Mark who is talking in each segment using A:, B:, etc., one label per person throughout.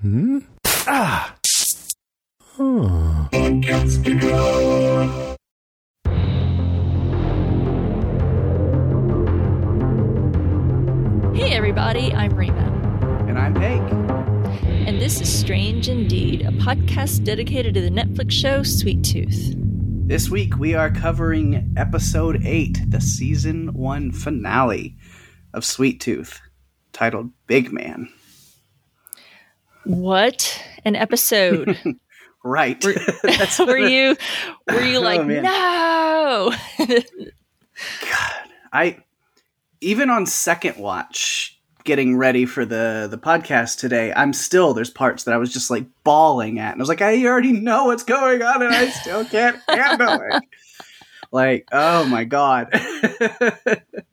A: Hmm? Ah! Huh.
B: Hey everybody, I'm Rima.
C: And I'm Hank.
B: And this is Strange Indeed, a podcast dedicated to the Netflix show Sweet Tooth.
C: This week we are covering episode 8, the season 1 finale of Sweet Tooth, titled Big Man.
B: What an episode.
C: right.
B: Were, were you were you oh, like
C: Oh,
B: no?
C: God, I even on second watch getting ready for the the podcast today, I'm still there's parts that I was just like bawling at. And I was like, I already know what's going on and I still can't handle it. Like, oh my god.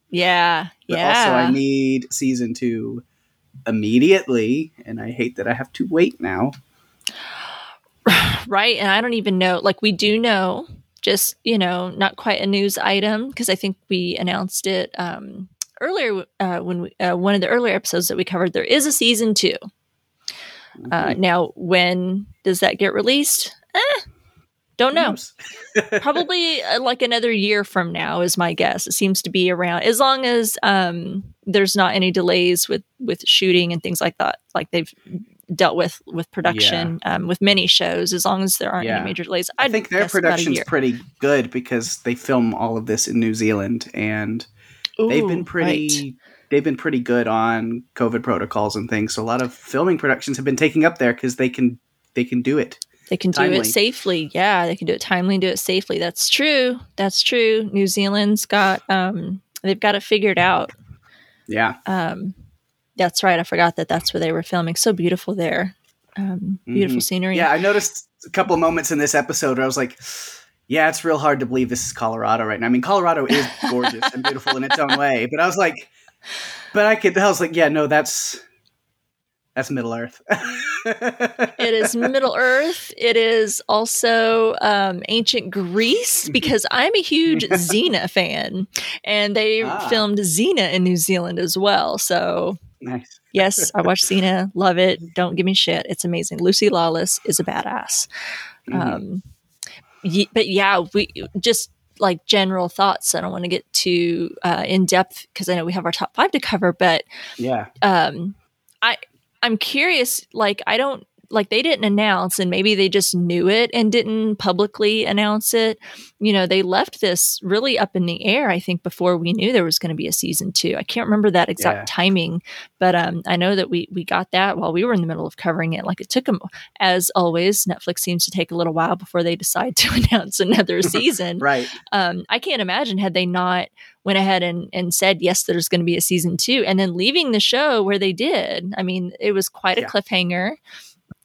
B: yeah. Yeah.
C: also, I need season two immediately, and I hate that I have to wait now.
B: right and i don't even know like we do know just you know not quite a news item because i think we announced it um earlier uh, when we, uh, one of the earlier episodes that we covered there is a season two uh,
C: Mm-hmm.
B: now when does that get released eh, don't know probably uh, like another year from now is my guess it seems to be around as long as um there's not any delays with with shooting and things like that like they've dealt with with production um, with many shows as long as there aren't
C: Yeah.
B: any major delays
C: I
B: I'd
C: think their
B: guess
C: production's pretty good because they film all of this in New Zealand, and they've been pretty.
B: right.
C: They've been pretty good on COVID protocols and things. So a lot of filming productions have been taking up there because they can they can do it.
B: They can do it safely yeah they can do it timely and do it safely that's true that's true new zealand's got um they've got it figured out
C: Yeah,
B: um that's right i forgot that that's where they were filming so beautiful there um beautiful
C: Mhm.
B: scenery
C: yeah. I noticed a couple of moments in this episode where I was like. Yeah, it's real hard to believe this is Colorado right now. I mean, Colorado is gorgeous and beautiful in its own way, but I was like, but I could. I was like, yeah, no, that's that's Middle Earth.
B: it is Middle Earth. It is also um, ancient Greece because I'm a huge Xena fan, and they
C: Ah.
B: filmed Xena in New Zealand as well. So
C: nice.
B: yes, I watched Xena, love it. Don't give me shit. It's amazing. Lucy Lawless is a badass.
C: Mhm.
B: Um, ye- but yeah, we just like general thoughts. I don't want to get too uh, in depth because I know we have our top five to cover, but
C: yeah.
B: um i i'm curious like i don't like they didn't announce and maybe they just knew it and didn't publicly announce it you know they left this really up in the air i think before we knew there was going to be a season two i can't remember that exact
C: Yeah.
B: timing but um i know that we we got that while we were in the middle of covering it like it took them as always netflix seems to take a little while before they decide to announce another season
C: Right.
B: um, I can't imagine had they not went ahead and, and said yes, there's going to be a season two, and then leaving the show where they did. I mean, it was quite a
C: Yeah.
B: cliffhanger.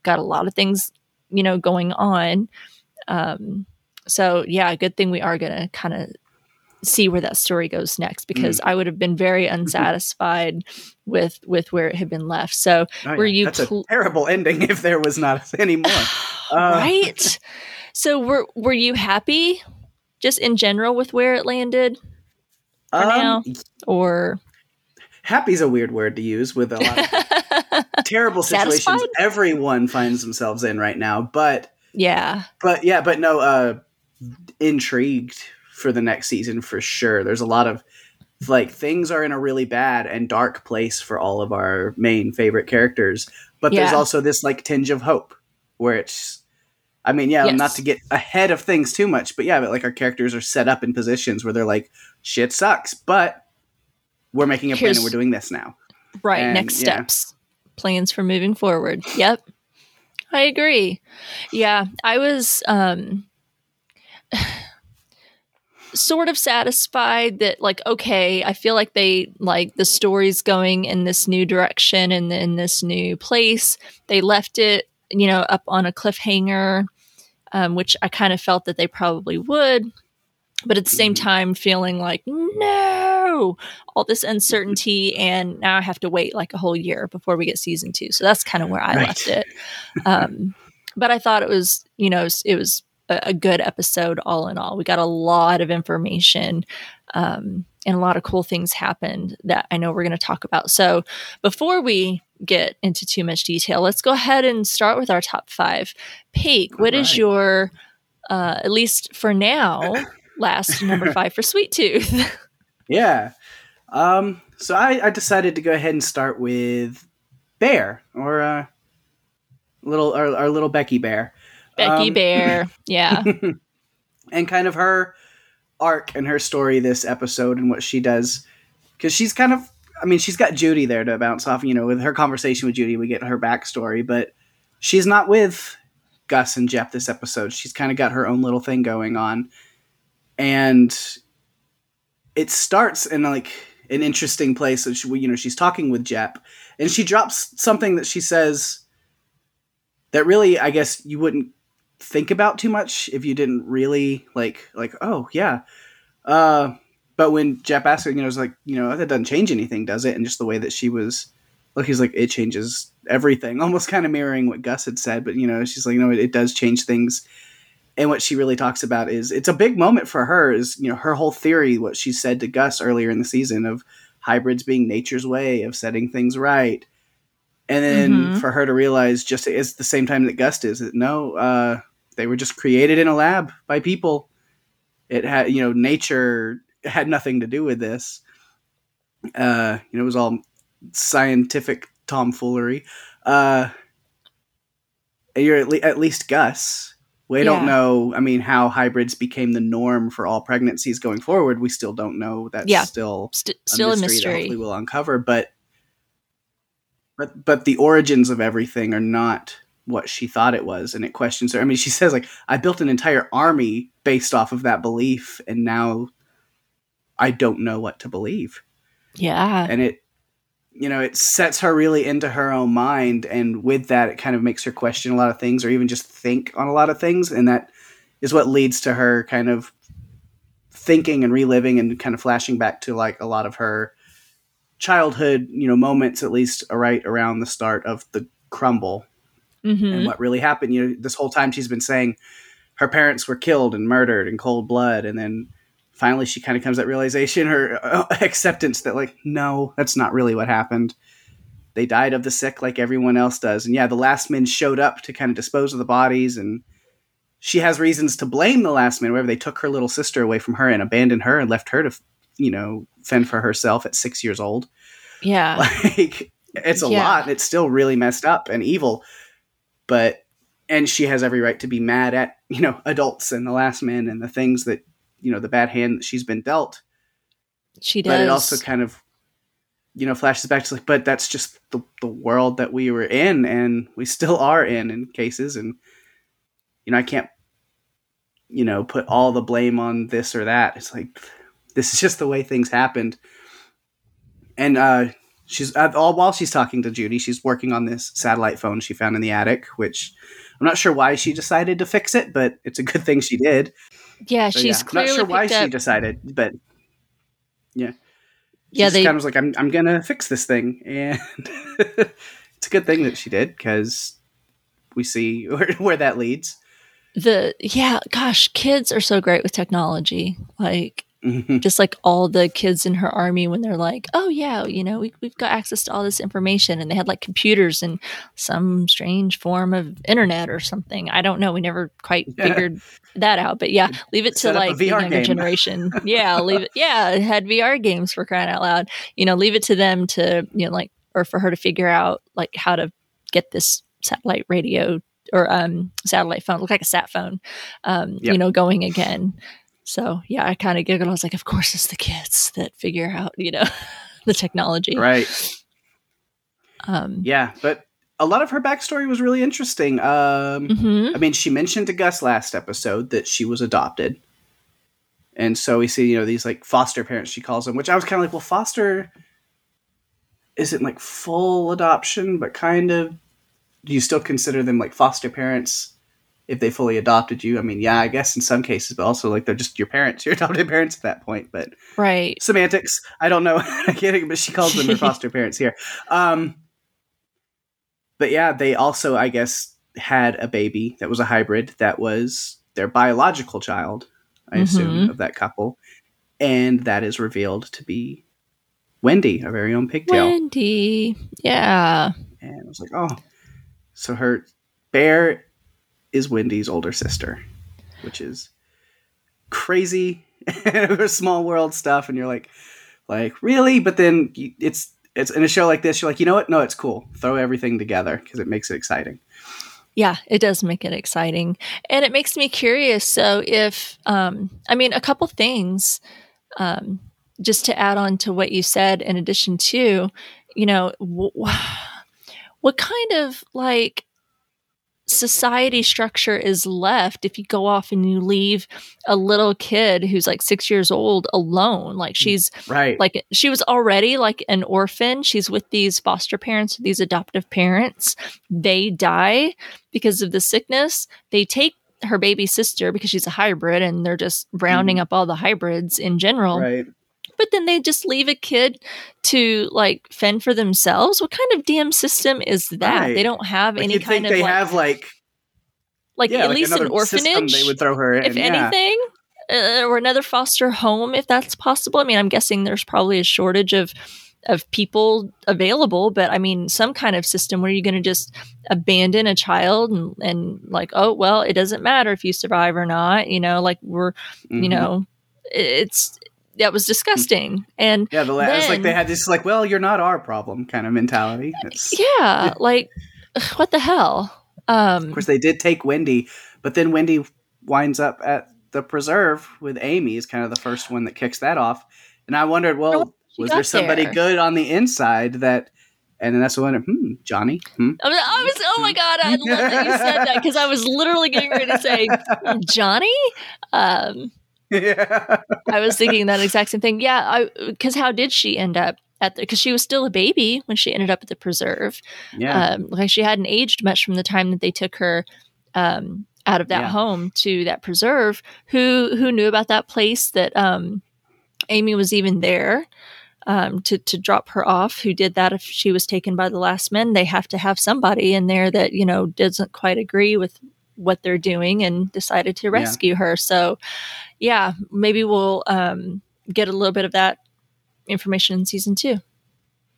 B: Got a lot of things, you know, going on. Um, so yeah, good thing we are going to kind of see where that story goes next because
C: Mm.
B: I would have been very unsatisfied with with where it had been left. So
C: Oh,
B: Were
C: yeah.
B: you
C: That's
B: pl-
C: a terrible ending if there was not any more. Uh,
B: right. So were were you happy, just in general, with where it landed? For now.
C: Um,
B: or
C: happy's a weird word to use with a lot of terrible situations
B: Satisfied?
C: everyone finds themselves in right now. But
B: yeah
C: but yeah, but no, uh intrigued for the next season for sure. There's a lot of like things are in a really bad and dark place for all of our main favorite characters. But there's also this like tinge of hope where it's I mean, yeah,
B: Yes.
C: not to get ahead of things too much, but yeah, but like our characters are set up in positions where they're like, shit sucks, but we're making a plan and we're doing this now.
B: right
C: And,
B: next
C: yeah.
B: steps. Plans for moving forward. Yep. I agree. Yeah i was um sort of satisfied that like okay i feel like they like the story's going in this new direction and in this new place. They left it you know up on a cliffhanger um, which i kind of felt that they probably would but at the same
C: Mhm.
B: time feeling like no all this uncertainty and now i have to wait like a whole year before we get season two so that's kind of where i
C: Right.
B: left it um, but i thought it was you know it was, it was a, a good episode all in all we got a lot of information um, and a lot of cool things happened that I know we're going to talk about. So before we get into too much detail, let's go ahead and start with our top five. Paige, what is
C: right.
B: your, uh, at least for now, last number five for Sweet Tooth?
C: Yeah. Um, so I, I decided to go ahead and start with Bear or uh, little our, our little Becky Bear.
B: Becky
C: Um,
B: Bear. Yeah.
C: and kind of her arc and her story this episode and what she does because she's kind of i mean she's got judy there to bounce off you know with her conversation with judy we get her backstory but she's not with gus and jeff this episode she's kind of got her own little thing going on and it starts in like an interesting place so she, you know she's talking with jeff and she drops something that she says that really i guess you wouldn't think about too much if you didn't really like like oh yeah uh but when Jeff asked her, you know, it's like, you know, that doesn't change anything, does it? And just the way that she was, look, he's like, it changes everything, almost kind of mirroring what Gus had said. But, you know, she's like, know, it, it does change things. And what she really talks about is it's a big moment for her, is, you know, her whole theory, what she said to Gus earlier in the season of hybrids being nature's way of setting things right. And then
B: Mhm.
C: for her to realize just at the same time that Gus is that no, uh, they were just created in a lab by people. It had, you know, nature had nothing to do with this. Uh, you know, it was all scientific tomfoolery. Uh, you're at, le- at least Gus. We don't know. I mean, how hybrids became the norm for all pregnancies going forward. We still don't know. That's
B: Yeah.
C: still
B: St- still a
C: that
B: mystery.
C: hopefully we'll uncover. But but but the origins of everything are not what she thought it was, and it questions her. I mean, she says like, "I built an entire army based off of that belief, and now I don't know what to believe."
B: Yeah.
C: And it, you know, it sets her really into her own mind, and with that, it kind of makes her question a lot of things, or even just think on a lot of things, and that is what leads to her kind of thinking and reliving and kind of flashing back to like a lot of her childhood, you know, moments at least right around the start of the crumble
B: hmm
C: and what really happened. You know, this whole time she's been saying her parents were killed and murdered in cold blood, and then finally she kind of comes that realization, her uh, acceptance that like, no, that's not really what happened. They died of the sick like everyone else does, and yeah, the last men showed up to kind of dispose of the bodies, and she has reasons to blame the last men. Wherever they took her little sister away from her and abandoned her and left her to, you know, fend for herself at six years old
B: Yeah.
C: like it's a
B: Yeah.
C: lot it's still really messed up and evil but and she has every right to be mad at you know adults and the last men and the things that you know the bad hand that she's been dealt.
B: She does.
C: but it also kind of you know flashes back to like but that's just the, the world that we were in and we still are in in cases. And you know i can't you know put all the blame on this or that. It's like this is just the way things happened. And uh she's uh, all while she's talking to judy she's working on this satellite phone she found in the attic which i'm not sure why she decided to fix it but it's a good thing she did
B: yeah,
C: So,
B: she's
C: yeah,
B: clearly
C: not sure why she
B: up-
C: decided but yeah
B: Yeah,
C: she
B: they-
C: kind of was like, I'm, I'm gonna fix this thing, and it's a good thing that she did because we see where, where that leads.
B: the yeah, gosh, kids are so great with technology. Like
C: Mhm.
B: just like all the kids in her army when they're like, "Oh yeah, you know, we we've got access to all this information," and they had like computers and some strange form of internet or something. I don't know. We never quite
C: Yeah.
B: figured that out. But yeah, leave it to
C: Set a
B: like the younger
C: game.
B: generation. Yeah, leave it. Yeah, it had VR games for crying out loud. You know, leave it to them to you know like or for her to figure out like how to get this satellite radio or um satellite phone look like a sat phone um
C: Yep.
B: you know going again so yeah i kind of giggled i was like of course it's the kids that figure out you know the technology
C: right?
B: um
C: Yeah, but a lot of her backstory was really interesting. Um,
B: mhm.
C: I mean, she mentioned to Gus last episode that she was adopted, and so we see you know these like foster parents she calls them, which I was kind of like, well, foster isn't like full adoption, but kind of. Do you still consider them like foster parents if they fully adopted you? I mean, yeah, I guess in some cases, but also like they're just your parents, your adopted parents at that point. But
B: right
C: semantics, I don't know. I can't, but she calls them her foster parents here. Um, but yeah, they also, I guess, had a baby that was a hybrid that was their biological child, I assume,
B: Mhm.
C: of that couple. and that is revealed to be Wendy, our very own pigtail.
B: Wendy. Yeah.
C: And I was like, oh, so her bear is Wendy's older sister, which is crazy. small world stuff, and you're like, like really? But then it's it's in a show like this, you're like, you know what? No, it's cool. Throw everything together because it makes it exciting.
B: Yeah, it does make it exciting, and it makes me curious. So, if um, I mean, a couple things, um, just to add on to what you said, in addition to, you know, w- what kind of like society structure is left if you go off and you leave a little kid who's like six years old alone like mm, she's
C: right.
B: like she was already like an orphan. She's with these foster parents these adoptive parents. They die because of the sickness. They take her baby sister because she's a hybrid and they're just rounding mm. up all the hybrids in general.
C: Right
B: but then they just leave a kid to like fend for themselves. What kind of damn system is that? Right. They don't have like any kind of
C: they
B: like,
C: have like
B: like yeah, at like least an orphanage.
C: They would throw her in,
B: if yeah. anything, uh, or another foster home if that's possible. I mean, I'm guessing there's probably a shortage of of people available, but I mean, some kind of system where you're going to just abandon a child and, and like, oh well, it doesn't matter if you survive or not. You know, like we're, mm-hmm. you know, it's that was disgusting. And
C: yeah, the last like they had this like, well, you're not our problem kind of mentality.
B: It's, yeah, like what the hell? Um,
C: of course, they did take Wendy, but then Wendy winds up at the preserve with Aimee is kind of the first one that kicks that off. And I wondered, well, was there somebody
B: there.
C: good on the inside that? And then that's the one. Hmm, Johnny. Hmm?
B: I, was, I was. Oh my god! I love that you said that because I was literally getting ready to say Johnny. Um,
C: yeah.
B: I was thinking that exact same thing. Yeah, I because how did she end up at the? Because she was still a baby when she ended up at the preserve.
C: Yeah,
B: um, like she hadn't aged much from the time that they took her um, out of that yeah. home to that preserve. Who who knew about that place? That um, Aimee was even there. Um, to to drop her off. Who did that? If she was taken by the last men, they have to have somebody in there that you know doesn't quite agree with what they're doing and decided to rescue yeah. her. So, yeah, maybe we'll um, get a little bit of that information in season two.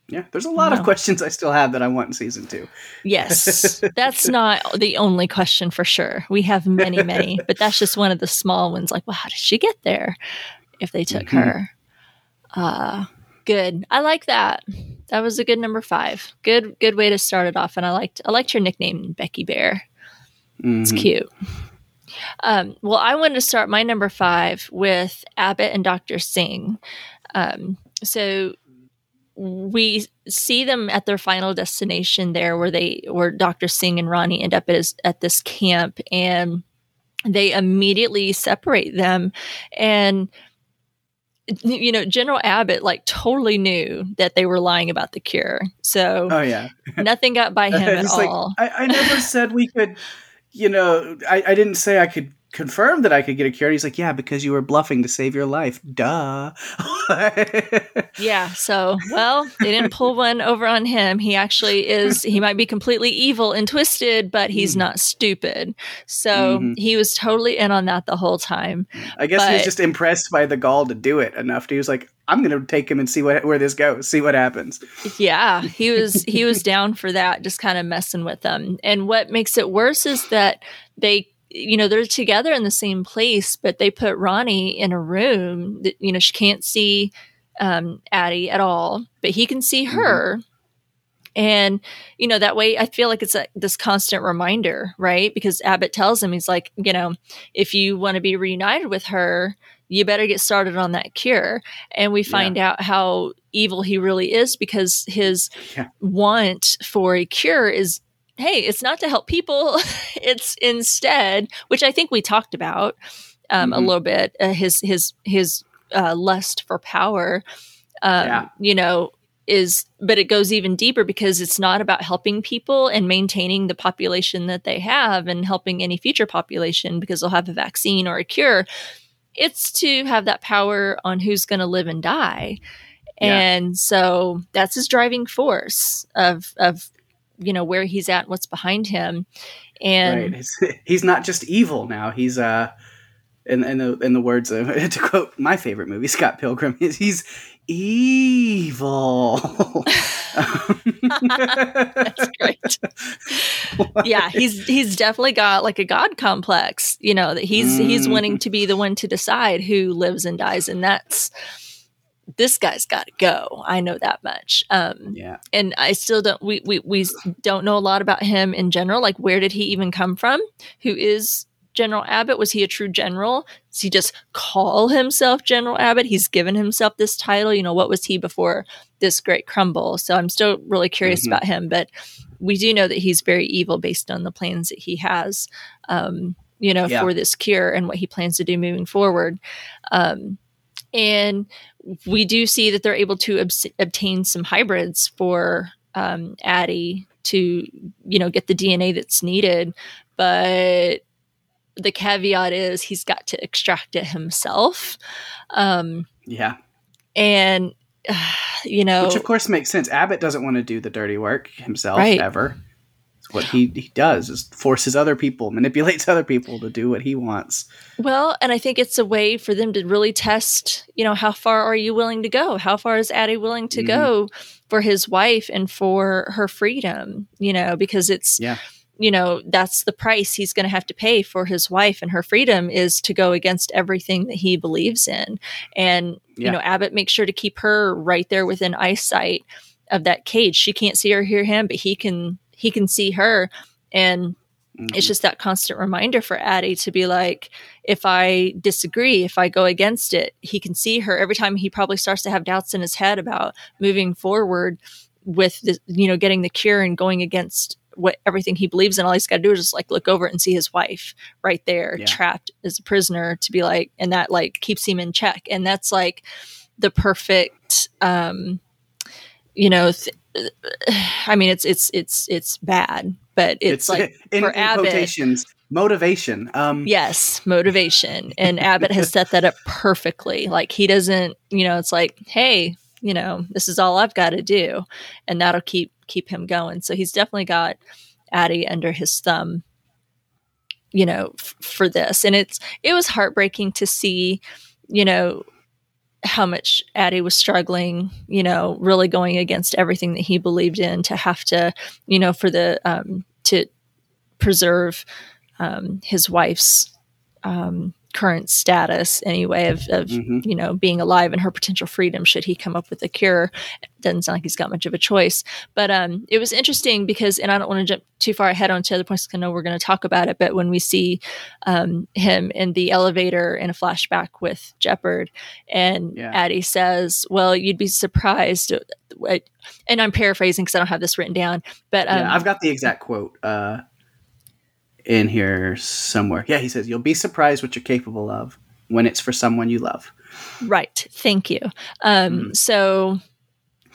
C: Yeah, there's a lot of questions I still have that I want in season two.
B: Yes, that's not the only question for sure. We have many, many, but that's just one of the small ones. Like, well, how did she get there? If they took mm-hmm. her, uh, good. I like that. That was a good number five. Good, good way to start it off. And I liked, I liked your nickname, Becky Bear. Mm-hmm. It's cute. Um, well, I wanted to start my number five with Abbot and Dr. Singh. Um, so we see them at their final destination there where they where Dr. Singh and Rani end up at, at this camp and they immediately separate them and you know general abbot like totally knew that they were lying about the cure so
C: oh yeah
B: nothing got by him at
C: like,
B: all
C: I, I never said we could you know, I, I didn't say I could confirm that I could get a cure. He's like, yeah, because you were bluffing to save your life. Duh.
B: yeah. So, well, they didn't pull one over on him. He actually is, he might be completely evil and twisted, but he's mm. not stupid. So mm-hmm. he was totally in on that the whole time.
C: I guess
B: but,
C: he was just impressed by the gall to do it enough. He was like, I'm going to take him and see what where this goes, see what happens.
B: Yeah, he was he was down for that, just kind of messing with them. And what makes it worse is that they you know they're together in the same place but they put rani in a room that you know she can't see um, addie at all but he can see mm-hmm. her mm-hmm. and you know that way i feel like it's a, this constant reminder right because abbot tells him he's like you know if you want to be reunited with her you better get started on that cure and we find yeah. out how evil he really is because his yeah. want for a cure is hey, it's not to help people. it's instead, which I think we talked about um, mm-hmm. a little bit, uh, his his his uh, lust for power. Um, yeah. You know, is but it goes even deeper because it's not about helping people and maintaining the population that they have and helping any future population because they'll have a vaccine or a cure. It's to have that power on who's going to live and die. Yeah. And so that's his driving force of of you know where he's at, what's behind him, and
C: right. he's, not just evil now. He's uh in, in the in the words of to quote my favorite movie, Scott Pilgrim, is he's evil.
B: That's great. yeah, he's he's definitely got like a god complex. You know that he's mm. he's wanting to be the one to decide who lives and dies, and that's this guy's got to go. I know that much. Um,
C: yeah,
B: and I still don't. We we we don't know a lot about him in general. Like, where did he even come from? Who is General Abbot? Was he a true general? Does he just call himself General Abbot? He's given himself this title. You know, what was he before this great crumble? So I'm still really curious mm-hmm. about him. But we do know that he's very evil based on the plans that he has, um, you know, yeah. for this cure and what he plans to do moving forward. Um, and we do see that they're able to ob- obtain some hybrids for um, Addie to, you know, get the DNA that's needed. But the caveat is he's got to extract it himself. Um,
C: yeah.
B: And, uh, you know.
C: Which, of course, makes sense. Abbot doesn't want to do the dirty work himself right. ever. It's what he, he does is forces other people, manipulates other people to do what he wants.
B: Well, and I think it's a way for them to really test, you know, how far are you willing to go? How far is Addie willing to mm-hmm. go for his wife and for her freedom? You know, because it's.
C: Yeah
B: you know that's the price he's going to have to pay for his wife and her freedom is to go against everything that he believes in and yeah. you know abbot makes sure to keep her right there within eyesight of that cage she can't see or hear him but he can he can see her and mm-hmm. it's just that constant reminder for addie to be like if i disagree if i go against it he can see her every time he probably starts to have doubts in his head about moving forward with the you know getting the cure and going against what everything he believes in all he's got to do is just like look over and see his wife right there yeah. trapped as a prisoner to be like and that like keeps him in check. And that's like the perfect um you know th- i mean it's it's it's it's bad but it's, it's like
C: in,
B: for
C: in
B: abbot
C: quotations motivation um
B: yes motivation. And abbot has set that up perfectly. Like he doesn't you know it's like hey you know, this is all I've got to do. And that'll keep keep him going. So he's definitely got Addie under his thumb, you know, f- for this. And it's it was heartbreaking to see, you know, how much Addie was struggling, you know, really going against everything that he believed in to have to, you know, for the um to preserve um his wife's um current status anyway of, of mm-hmm. you know being alive and her potential freedom should he come up with a cure it doesn't sound like he's got much of a choice but um, it was interesting because and i don't want to jump too far ahead onto other points because i know we're going to talk about it but when we see um, him in the elevator in a flashback with jepperd and yeah. addie says well you'd be surprised and i'm paraphrasing because i don't have this written down but um,
C: yeah, i've got the exact quote uh in here somewhere. Yeah, he says, You'll be surprised what you're capable of when it's for someone you love.
B: Right. Thank you. Um, mm. So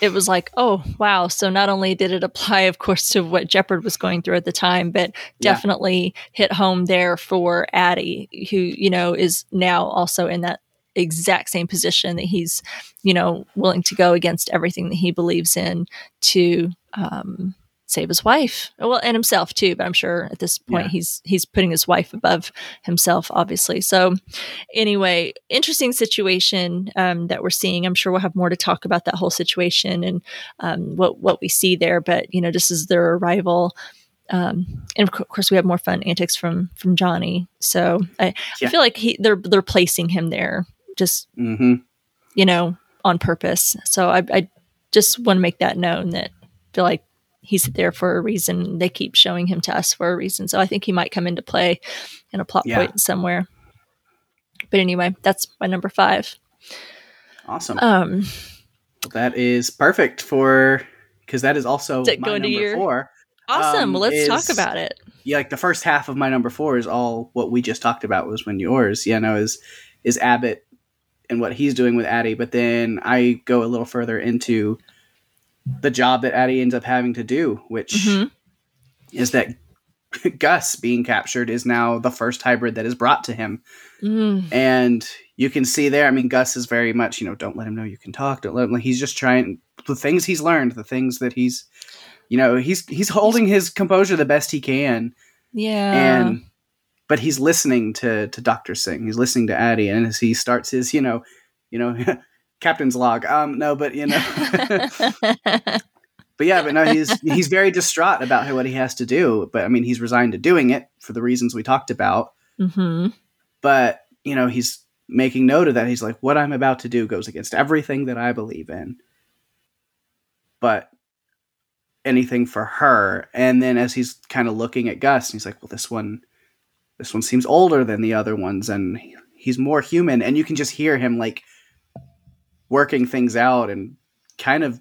B: it was like, oh, wow. So not only did it apply, of course, to what Jepperd was going through at the time, but definitely yeah. hit home there for Addie, who, you know, is now also in that exact same position that he's, you know, willing to go against everything that he believes in to, um, save his wife well and himself too but i'm sure at this point yeah. he's he's putting his wife above himself obviously so anyway interesting situation um, that we're seeing i'm sure we'll have more to talk about that whole situation and um, what what we see there but you know this is their arrival um, and of course we have more fun antics from from johnny so i, yeah. I feel like he they're they're placing him there just
C: mm-hmm.
B: you know on purpose so i, I just want to make that known that I feel like he's there for a reason. They keep showing him to us for a reason. So I think he might come into play in a plot yeah. point somewhere. But anyway, that's my number five.
C: Awesome.
B: Um,
C: that is perfect for because that is also my number your... four.
B: Awesome. Um, well, let's is, talk about it.
C: Yeah, like the first half of my number four is all what we just talked about was when yours, you know, is is Abbot and what he's doing with Addie. But then I go a little further into the job that Addie ends up having to do, which mm-hmm. is that Gus being captured is now the first hybrid that is brought to him.
B: Mm.
C: And you can see there, I mean, Gus is very much, you know, don't let him know you can talk. Don't let him, he's just trying the things he's learned, the things that he's, you know, he's, he's holding his composure the best he can.
B: Yeah.
C: And but he's listening to to Doctor Singh. He's listening to Addie, and as he starts his, you know, you know, captain's log. Um, no, but you know, but yeah, but no, he's he's very distraught about what he has to do. But I mean, he's resigned to doing it for the reasons we talked about.
B: hmm
C: But you know, he's making note of that. He's like, what I'm about to do goes against everything that I believe in. But anything for her. And then as he's kind of looking at Gus, he's like, well, this one, this one seems older than the other ones, and he's more human. And you can just hear him like working things out and kind of,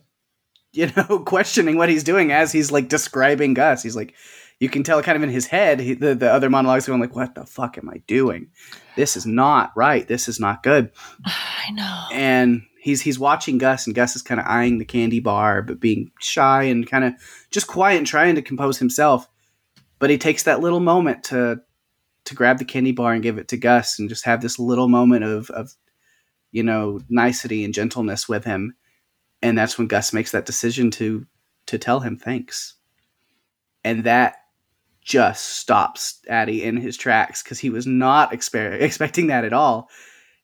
C: you know, questioning what he's doing as he's like describing Gus. He's like, you can tell kind of in his head, he, the, the other monologues going like, what the fuck am I doing? This is not right. This is not good
B: I know.
C: and he's he's watching Gus, and Gus is kind of eyeing the candy bar, but being shy and kind of just quiet and trying to compose himself. But he takes that little moment to to grab the candy bar and give it to Gus, and just have this little moment of of you know nicety and gentleness with him, and that's when Gus makes that decision to to tell him thanks, and that just stops Addy in his tracks because he was not exper- expecting that at all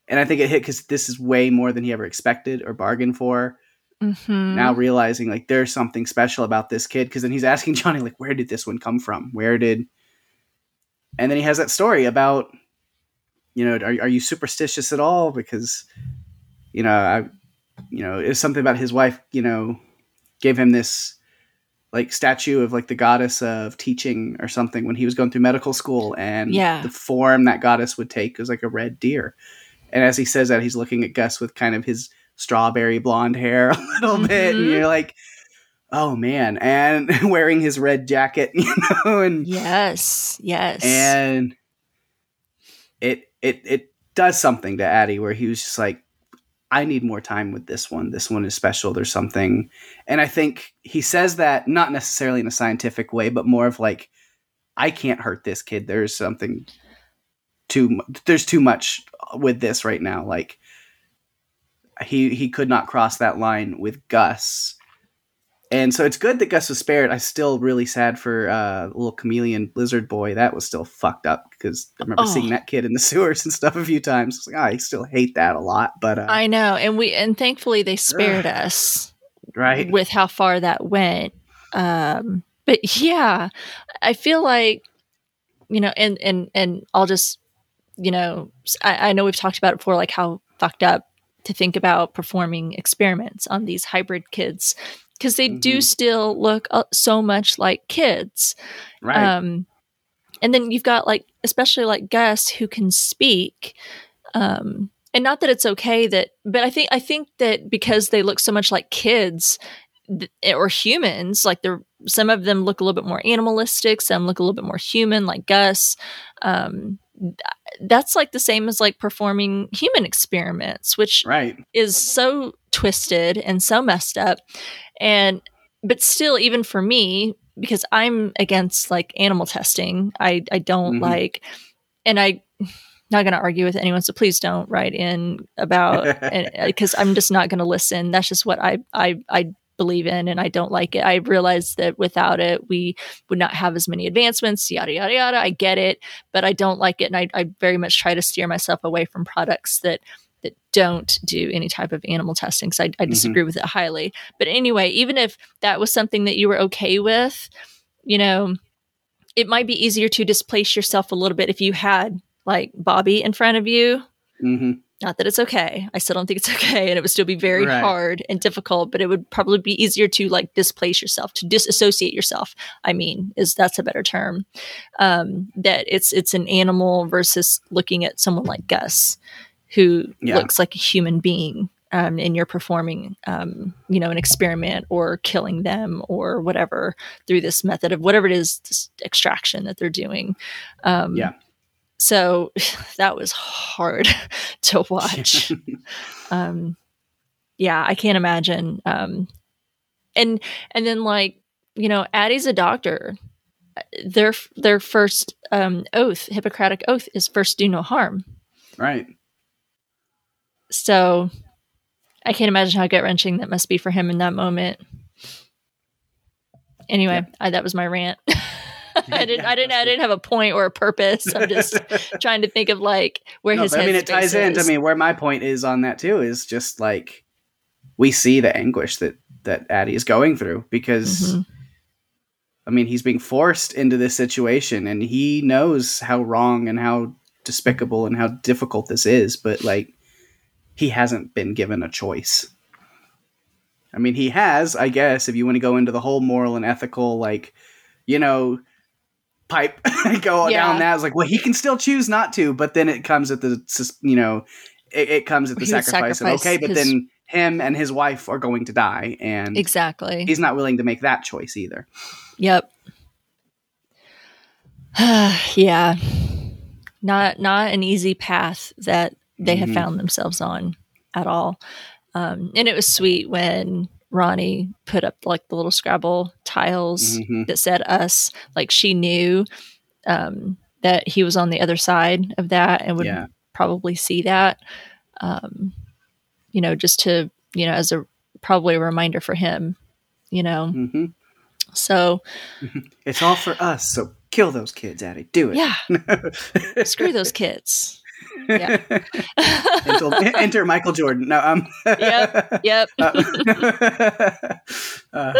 C: and I think it hit because this is way more than he ever expected or bargained for.
B: hmm
C: Now realizing like there's something special about this kid because then he's asking Johnny like, where did this one come from? Where did? And then he has that story about, you know, are are you superstitious at all? Because, you know, I, you know, it's something about his wife. You know, gave him this like statue of like the goddess of teaching or something when he was going through medical school and
B: Yeah.
C: the form that goddess would take was like a red deer and as he says that he's looking at gus with kind of his strawberry blonde hair a little bit and
B: Mhm.
C: you're like oh man and wearing his red jacket you know and
B: Yes. Yes.
C: and it it it does something to Addie where he was just like, I need more time with this one. This one is special. There's something, and I think he says that not necessarily in a scientific way, but more of like, I can't hurt this kid. There's something too. There's too much with this right now. Like he he could not cross that line with Gus. And so it's good that Gus was spared. I'm still really sad for uh, little chameleon lizard boy. That was still fucked up because I remember
B: Oh.
C: seeing that kid in the sewers and stuff a few times. It's like, "Ah, I still hate that a lot, but uh,
B: I know, and we and thankfully they spared us
C: right,
B: with how far that went. Um, but yeah, I feel like you know, and and and I'll just you know, I know we've talked about it before, like how fucked up to think about performing experiments on these hybrid kids because they do
C: Mhm.
B: still look uh, so much like kids.
C: right,
B: Um, and then you've got like, especially like Gus who can speak. Um, and not that it's okay that, but I think I think that because they look so much like kids th- or humans, like they're some of them look a little bit more animalistic, some look a little bit more human, like Gus. Um, th- that's like the same as like performing human experiments, which
C: right,
B: is so twisted and so messed up and but still even for me because i'm against like animal testing i i don't
C: Mhm.
B: like and i not going to argue with anyone so please don't write in about because i'm just not going to listen. That's just what i i i believe in and i don't like it. I realize that without it we would not have as many advancements yada yada yada. I get it but i don't like it and i, I very much try to steer myself away from products that that don't do any type of animal testing because I, I disagree with it highly. But anyway, even if that was something that you were okay with, you know, it might be easier to displace yourself a little bit if you had like Bobby in front of you.
C: hmm
B: Not that it's okay. I still don't think it's okay. And it would still be very
C: Right.
B: hard and difficult, but it would probably be easier to like displace yourself, to disassociate yourself. I mean, is that's a better term. Um, that it's it's an animal versus looking at someone like Gus, who
C: Yeah.
B: looks like a human being. Um, and you're performing, um, you know, an experiment or killing them or whatever through this method of whatever it is, this extraction that they're doing. Um,
C: Yeah.
B: So that was hard to watch. um, yeah, I can't imagine. Um, and and then like you know, Addie's a doctor. Their their first um, oath, Hippocratic oath, is first do no harm.
C: right.
B: So I can't imagine how gut wrenching that must be for him in that moment. Anyway, I, that was my rant. I didn't. I didn't. I didn't have a point or a purpose. I'm just trying to think of like where
C: No,
B: his.
C: I mean, it ties into. I mean, where my point is on that too is just like we see the anguish that that Addie is going through because.
B: Mhm.
C: I mean, he's being forced into this situation, and he knows how wrong and how despicable and how difficult this is, but like, he hasn't been given a choice. I mean, he has, I guess, if you want to go into the whole moral and ethical, like, you know, pipe go
B: Yeah.
C: down that. It's like, well, he can still choose not to, but then it comes at the, you know, it, it comes at the
B: He would
C: sacrifice, of okay, but
B: his-
C: then him and his wife are going to die, and
B: Exactly.
C: he's not willing to make that choice either.
B: Yep. yeah. Not not an easy path that they have
C: Mhm.
B: found themselves on at all. Um, and it was sweet when Rani put up like the little Scrabble tiles
C: Mhm.
B: that said us. Like she knew um, that he was on the other side of that and would
C: Yeah.
B: probably see that. Um, you know, just to you know, as a probably a reminder for him. You know,
C: hmm
B: so
C: It's all for us, so kill those kids, Addie. Do it.
B: yeah, screw those kids. Yeah.
C: enter, enter Michael Jordan. No, um.
B: Yep, yep.
C: uh, uh,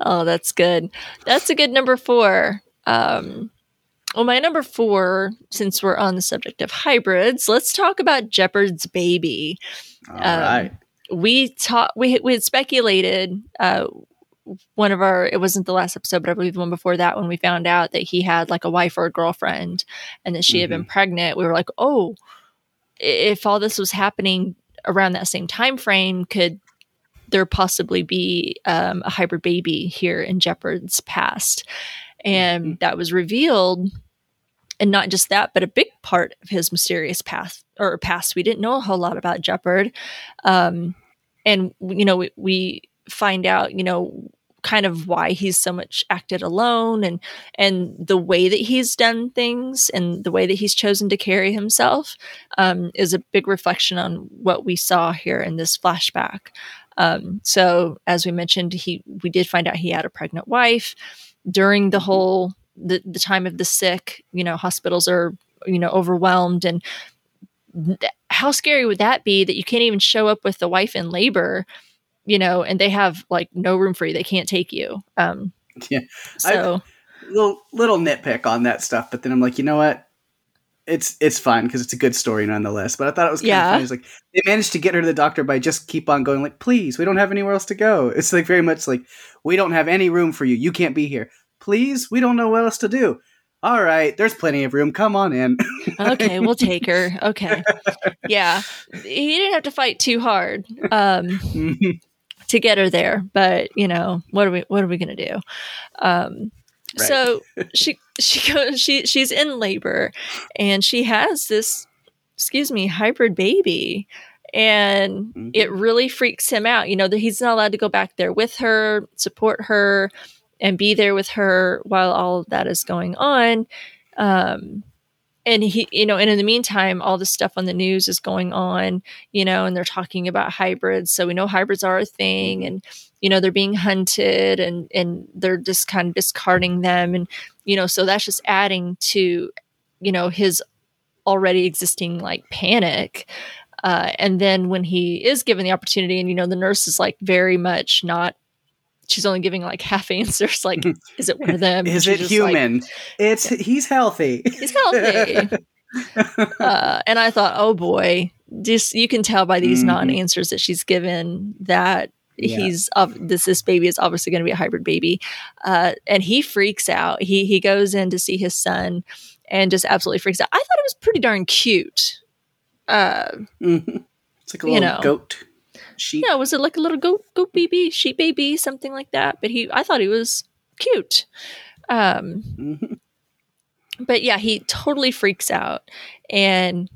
B: Oh, that's good. That's a good number four. Um, well, my number four, since we're on the subject of hybrids, let's talk about Jepperd's baby.
C: all
B: Um,
C: right.
B: We taught we we had speculated. Uh, one of our it wasn't the last episode, but I believe the one before that when we found out that he had like a wife or a girlfriend, and that she had been pregnant. We were like, oh, if all this was happening around that same time frame, could there possibly be um, a hybrid baby here in Jepperd's past? And that was revealed. And not just that, but a big part of his mysterious past or past. We didn't know a whole lot about Jepperd. Um, and, you know, we, we find out, you know, kind of why he's so much acted alone and and the way that he's done things and the way that he's chosen to carry himself um, is a big reflection on what we saw here in this flashback. Um, so, as we mentioned, he we did find out he had a pregnant wife during the whole the, the time of the sick. You know, hospitals are you know overwhelmed, and th- how scary would that be that you can't even show up with the wife in labor? You know, and they have like no room for you; they can't take you. Um,
C: Yeah.
B: So
C: little little nitpick on that stuff, but then I'm like, you know what? It's it's fine because it's a good story nonetheless. But I thought it was kind
B: Yeah.
C: of funny. It's like they managed to get her to the doctor by just keep on going. Like, please, we don't have anywhere else to go. It's like very much like we don't have any room for you. You can't be here. Please, we don't know what else to do. All right, there's plenty of room. Come on in.
B: okay, we'll take her. Okay, yeah, he didn't have to fight too hard. Um, to get her there. But you know, what are we what are we gonna do? Um,
C: Right.
B: So she she goes she she's in labor, and she has this excuse me hybrid baby. And
C: Mhm.
B: it really freaks him out, you know, that he's not allowed to go back there with her, support her, and be there with her while all of that is going on. Um, and he you know and in the meantime all this stuff on the news is going on you know and they're talking about hybrids. So we know hybrids are a thing and you know they're being hunted and and they're just kind of discarding them. And you know so that's just adding to you know his already existing like panic. Uh, and then when he is given the opportunity and you know the nurse is like very much not she's only giving like half answers like is it one of them
C: Is it
B: just like,
C: human? it's he's healthy.
B: he's healthy. uh, and I thought, oh boy, just you can tell by these
C: Mhm.
B: non-answers that she's given that
C: Yeah.
B: he's of this this baby is obviously going to be a hybrid baby, uh, and he freaks out. He he goes in to see his son and just absolutely freaks out. I thought it was pretty darn cute. Uh,
C: Mhm. It's like a little
B: know.
C: goat sheep.
B: yeah, was it like a little goat goat baby, sheep baby, something like that? But he, I thought he was cute. Um,
C: Mhm.
B: but yeah, he totally freaks out and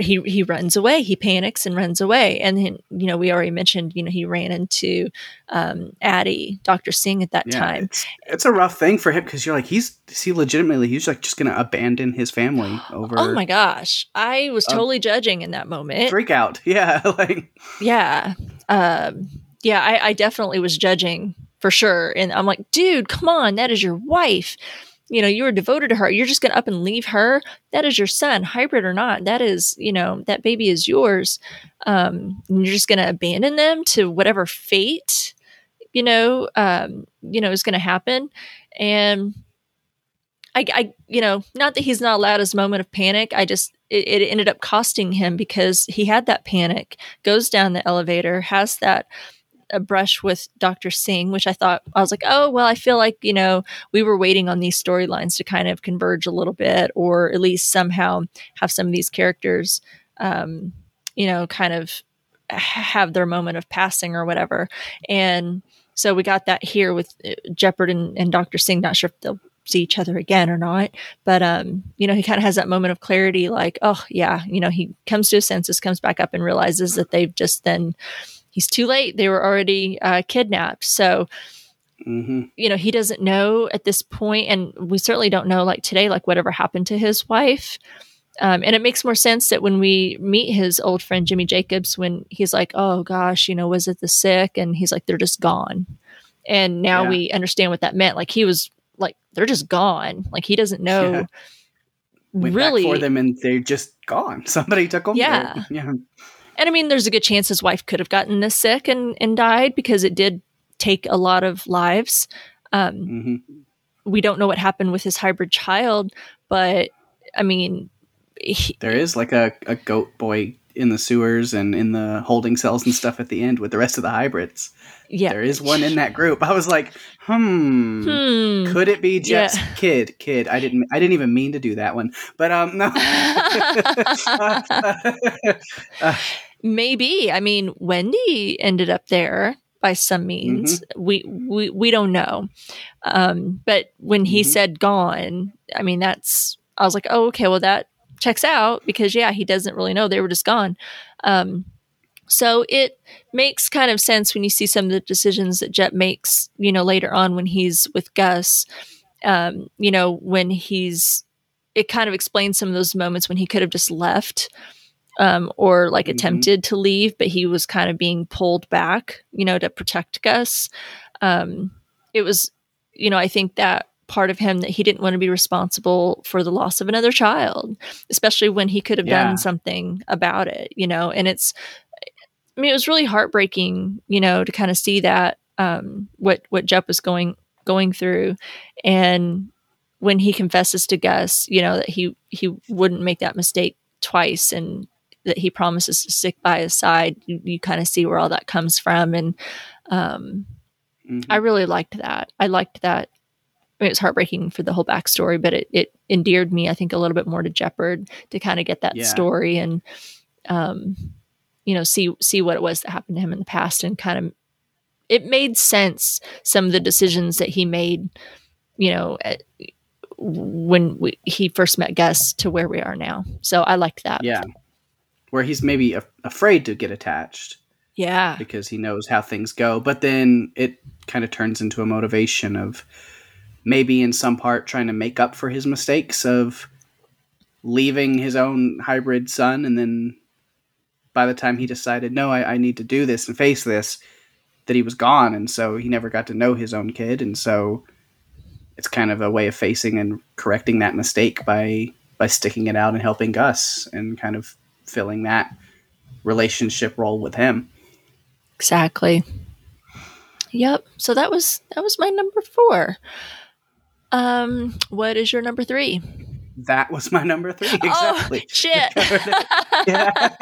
B: he he runs away. He panics and runs away. And then you know we already mentioned you know he ran into um, Addie, Doctor Singh at that
C: Yeah,
B: time.
C: It's, it's a rough thing for him because you're like he's he legitimately he's like just gonna abandon his family over
B: Oh my gosh, I was totally judging in that moment.
C: freak out. Yeah, like
B: yeah, um, yeah, I, I definitely was judging for sure. And I'm like, dude, come on, that is your wife. You know, you were devoted to her. You're just going to up and leave her. That is your son, hybrid or not. That is, you know, that baby is yours. Um, you're just going to abandon them to whatever fate, you know, um, you know, is going to happen. And I, I, you know, not that he's not allowed his moment of panic. I just, it, it ended up costing him because he had that panic, goes down the elevator, has that a brush with Dr. Singh, which I thought I was like, oh well, I feel like you know we were waiting on these storylines to kind of converge a little bit, or at least somehow have some of these characters, um, you know, kind of have their moment of passing or whatever. And so we got that here with uh, Jepperd and, and Dr. Singh. Not sure if they'll see each other again or not. But um, you know, he kind of has that moment of clarity, like, oh yeah, you know, he comes to his senses, comes back up, and realizes that they've just then he's too late. They were already uh, kidnapped. So.
C: Mm-hmm.
B: You know, he doesn't know at this point, and we certainly don't know, like today, like whatever happened to his wife. Um, and it makes more sense that when we meet his old friend Jimmy Jacobs, when he's like, "Oh gosh, you know, was it the sick?" and he's like, "They're just gone," and now
C: Yeah.
B: we understand what that meant. Like he was like, "They're just gone." Like he doesn't know
C: Yeah. Went
B: really.
C: for them and they're just gone. Somebody took them.
B: Yeah.
C: yeah.
B: And I mean, there's a good chance his wife could have gotten this sick and and died because it did take a lot of lives. Um,
C: hmm
B: we don't know what happened with his hybrid child, but I mean, he,
C: There is like a, a goat boy in the sewers and in the holding cells and stuff at the end with the rest of the hybrids.
B: yeah,
C: There is one in that group. I was like, hmm.
B: Hmm.
C: Could it be Jep's
B: Yeah.
C: kid? Kid. I didn't. I didn't even mean to do that one. But um, no.
B: Maybe. I mean, Wendy ended up there by some means.
C: Mm-hmm.
B: We, we we don't know. Um, but when he
C: Mhm.
B: said gone, I mean, that's I was like, oh, okay, well that checks out because yeah, he doesn't really know they were just gone. Um, so it makes kind of sense when you see some of the decisions that Jep makes, you know, later on when he's with Gus. Um, you know, when he's it kind of explains some of those moments when he could have just left um, or like
C: Mhm.
B: attempted to leave, but he was kind of being pulled back, you know, to protect Gus. Um, it was, you know, I think that part of him that he didn't want to be responsible for the loss of another child, especially when he could have
C: Yeah.
B: done something about it, you know, and it's, I mean, it was really heartbreaking, you know, to kind of see that, um, what, what Jep was going, going through. And when he confesses to Gus, you know, that he, he wouldn't make that mistake twice and that he promises to stick by his side, you, you kind of see where all that comes from. And, um,
C: Mhm.
B: I really liked that. I liked that. I mean, it was heartbreaking for the whole backstory, but it, it endeared me, I think, a little bit more to Jepperd to kind of get that
C: Yeah.
B: story and, um, you know, see see what it was that happened to him in the past, and kind of it made sense. Some of the decisions that he made, you know, at, when we, he first met Gus to where we are now. So I liked that.
C: yeah. Where he's maybe a- afraid to get attached
B: yeah,
C: because he knows how things go, but then it kind of turns into a motivation of maybe in some part trying to make up for his mistakes of leaving his own hybrid son and then by the time he decided no I, I need to do this and face this that he was gone and so he never got to know his own kid and so it's kind of a way of facing and correcting that mistake by by sticking it out and helping gus and kind of filling that relationship role with him
B: Exactly. Yep. So that was that was my number four. Um, what is your number three?
C: that was my number three exactly
B: Oh, shit.
C: yeah.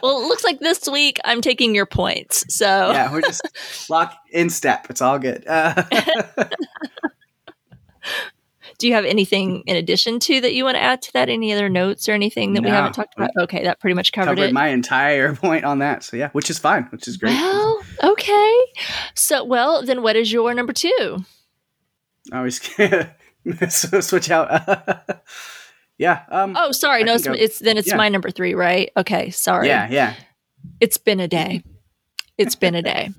B: well, it looks like this week I'm taking your points. So
C: yeah we're just lock in step it's all good uh,
B: do you have anything in addition to that you want to add to that? Any other notes or anything that we haven't talked about? Okay, that pretty much covered,
C: covered
B: it.
C: my entire point on that so yeah which is fine which is great
B: Well, okay. So, well, then what is your number two?
C: I always switch out. yeah. Um,
B: Oh, sorry.
C: I
B: No, it's, it's then it's
C: Yeah.
B: my number three, right? Okay, sorry.
C: Yeah, yeah.
B: It's been a day. It's been a day.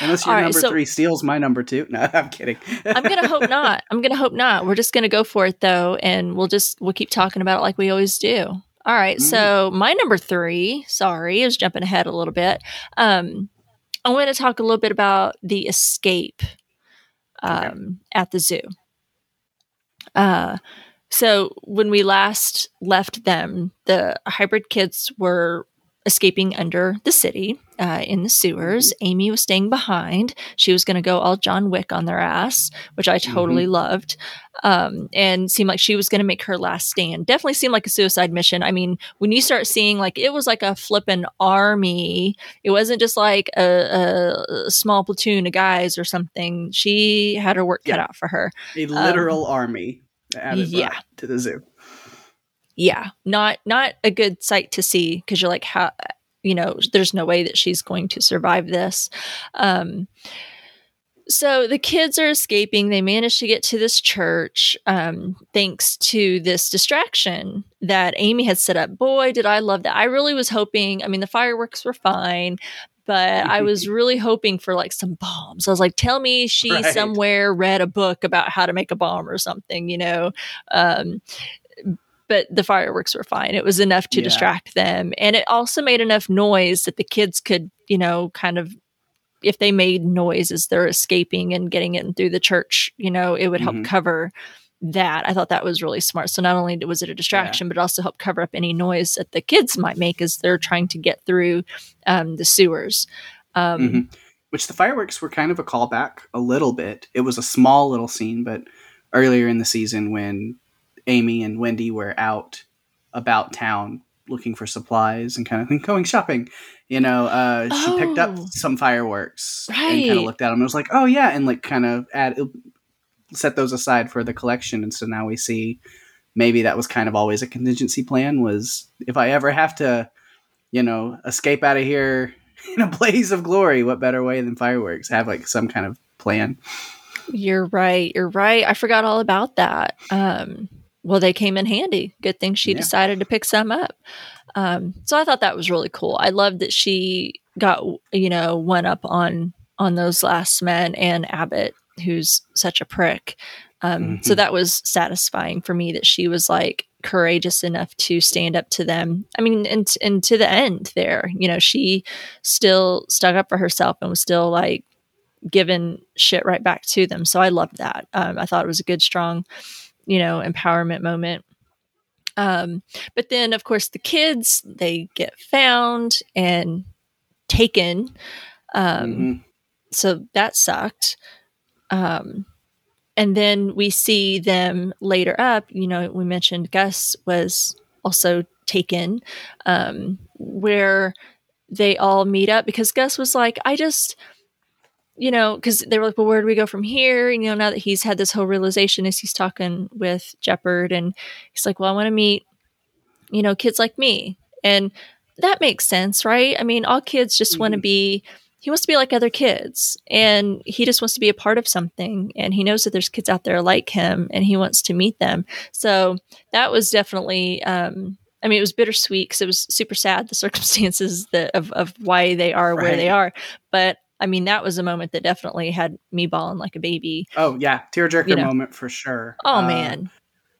C: Unless your
B: right,
C: number
B: so-
C: three steals my number two. No, I'm kidding.
B: I'm gonna hope not. I'm gonna hope not. We're just gonna go for it though, and we'll just we'll keep talking about it like we always do. All right.
C: Mm.
B: So my number three, sorry, is jumping ahead a little bit. Um, I want to talk a little bit about the escape um,
C: Okay.
B: at the zoo. Uh, so when we last left them, the hybrid kids were escaping under the city uh, in the sewers. Aimee was staying behind. She was going to go all John Wick on their ass, which I totally loved, um, and seemed like she was going to make her last stand. Definitely seemed like a suicide mission. I mean, when you start seeing like it was like a flippin' army. It wasn't just like a, a, small platoon of guys or something. She had her work cut out for her.
C: A literal army added
B: yeah.
C: yeah. to the zoo.
B: Yeah not not a good sight to see because you're like how you know there's no way that she's going to survive this. Um so the kids are escaping. They manage to get to this church um, thanks to this distraction that Aimee had set up. Boy did i love that. I really was hoping i mean the fireworks were fine but i was really hoping for like some bombs. I was like tell me she
C: Right.
B: somewhere read a book about how to make a bomb or something you know? Um, but the fireworks were fine. It was enough to
C: Yeah.
B: distract them. And it also made enough noise that the kids could, you know, kind of, if they made noise as they're escaping and getting in through the church, you know, it would help
C: Mhm.
B: cover that. I thought that was really smart. So not only was it a distraction, but it also helped cover up any noise that the kids might make as they're trying to get through um, the sewers. Um,
C: Mhm. Which the fireworks were kind of a callback a little bit. It was a small little scene, but earlier in the season when Aimee and Wendy were out about town looking for supplies and kind of going shopping, you know, uh, she picked up
B: Oh.
C: some fireworks and kind of looked at them and was like, "Oh yeah," and like kind of add set those aside for the collection. And so now we see maybe that was kind of always a contingency plan. Was if I ever have to, you know, escape out of here in a blaze of glory, what better way than fireworks? Have like some kind of plan.
B: You're right. You're right. I forgot all about that. Um, well, they came in handy. Good thing she
C: Yeah.
B: decided to pick some up. Um, so I thought that was really cool. I love that she got you know one up on on those last men and Abbot, who's such a prick. Um, So
C: Mhm.
B: that was satisfying for me that she was like courageous enough to stand up to them. I mean, and and to the end there, you know, she still stuck up for herself and was still like giving shit right back to them. So I loved that. Um, I thought it was a good, strong, you know, empowerment moment. Um, but then, of course, the kids they get found and taken. Um,
C: Mhm.
B: So that sucked. Um, and then we see them later up. You know, we mentioned Gus was also taken, um, where they all meet up because Gus was like, I just, you know, because they were like, well, where do we go from here? And, you know, now that he's had this whole realization as he's talking with Jepperd, and he's like, well, I want to meet, you know, kids like me. And that makes sense, right? I mean, all kids just want to be, he wants to be like other kids and he just wants to be a part of something. And he knows that there's kids out there like him and he wants to meet them. So that was definitely, um, I mean, it was bittersweet because it was super sad the circumstances that of, of why they are where they are. But I mean, that was a moment that definitely had me bawling like a baby.
C: Oh yeah, tearjerker
B: You know.
C: moment for sure.
B: Oh
C: Uh,
B: man,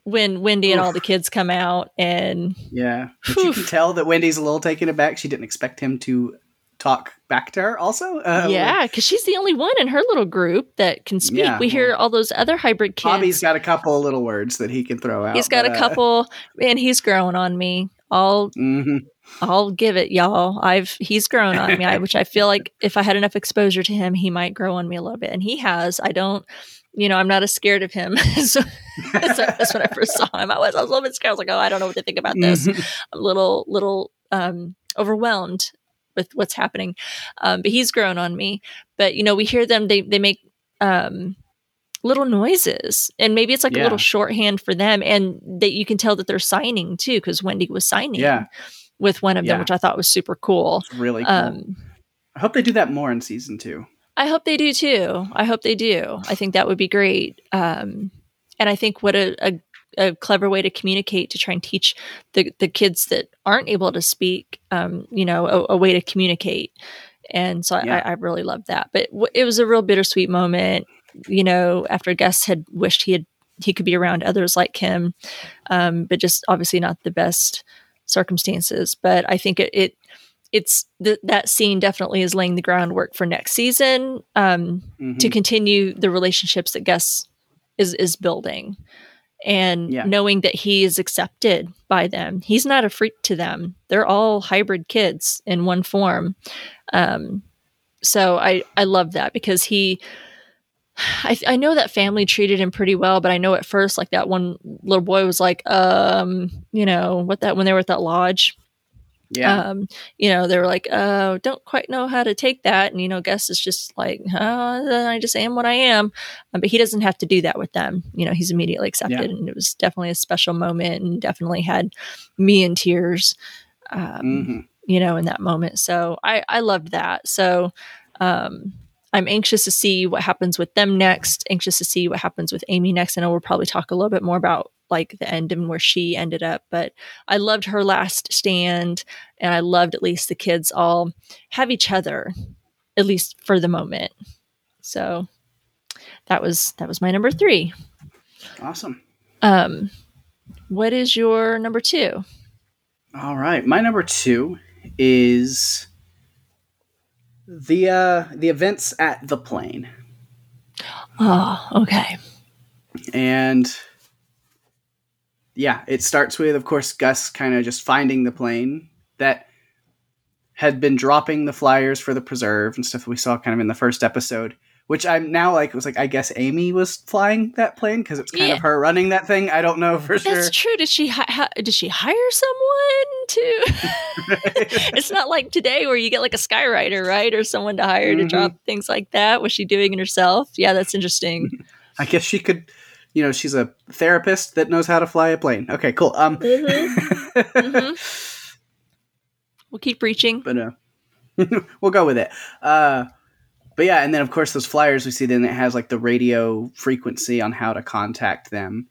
B: when Wendy and all the kids come out and
C: Yeah, but you can tell that Wendy's a little taken aback. She didn't expect him to talk back to her. Also, uh,
B: yeah, because she's the only one in her little group that can speak.
C: Yeah,
B: we hear all those other hybrid kids.
C: Bobby's got a couple of little words that he can throw out.
B: He's got
C: but,
B: a
C: uh,
B: couple, and he's growing on me. I'll
C: mhm.
B: I'll give it, y'all. I've he's grown on me, I, which I feel like if I had enough exposure to him, he might grow on me a little bit, and he has. I don't, you know, I'm not as scared of him. so, that's, that's when I first saw him. I was, I was a little bit scared. I was like, oh, I don't know what to think about this.
C: Mhm.
B: I'm a little, little um, overwhelmed with what's happening. Um, but he's grown on me. But you know, we hear them. They they make um, little noises, and maybe it's like a little shorthand for them, and that you can tell that they're signing too, because Wendy was signing
C: Yeah.
B: with one of them, which I thought was super cool.
C: really cool.
B: Um,
C: I hope they do that more in season two.
B: I hope they do too. I hope they do. I think that would be great. Um, and I think what a, a, a clever way to communicate to try and teach the, the kids that aren't able to speak, um, you know, a, a way to communicate. And so
C: Yeah.
B: I, I really loved that. But w- it was a real bittersweet moment, you know, after Gus had wished he had he could be around others like him, um, but just obviously not the best circumstances. But I think it, it it's th- that scene definitely is laying the groundwork for next season um,
C: Mhm.
B: to continue the relationships that Gus is is building, and
C: Yeah.
B: knowing that he is accepted by them. He's not a freak to them. They're all hybrid kids in one form. Um, so I I love that because he. I, I know that family treated him pretty well, but I know at first, like that one little boy was like, um, you know, what that when they were at that lodge,
C: yeah.
B: um, you know, they were like, oh, don't quite know how to take that. And, you know, Gus is just like, oh, I just am what I am. Um, but he doesn't have to do that with them. You know, he's immediately accepted.
C: Yeah.
B: And it was definitely a special moment and definitely had me in tears, um,
C: Mhm.
B: you know, in that moment. So I, I loved that. So, um, I'm anxious to see what happens with them next. Anxious to see what happens with Aimee next. I know we'll probably talk a little bit more about like the end and where she ended up, but I loved her last stand, and I loved at least the kids all have each other, at least for the moment. So that was that was my number three.
C: Awesome.
B: Um, what is your number two?
C: All right. My number two is the uh the events at the plane.
B: Oh, okay.
C: And yeah, it starts with, of course, Gus kind of just finding the plane that had been dropping the flyers for the preserve and stuff that we saw kind of in the first episode. Which I'm now like was like I guess Aimee was flying that plane because it's kind
B: Yeah.
C: of her running that thing. I don't know for sure.
B: That's true. Did she hi- ha- did she hire someone to? it's not like today where you get like a skywriter, right, or someone to hire to
C: Mhm.
B: drop things like that. Was she doing it herself? Yeah, that's interesting.
C: I guess she could, you know, she's a therapist that knows how to fly a plane. Okay, cool. Um,
B: Mhm. We'll keep reaching.
C: but uh, we'll go with it. Uh, but yeah, and then of course those flyers we see, then it has like the radio frequency on how to contact them,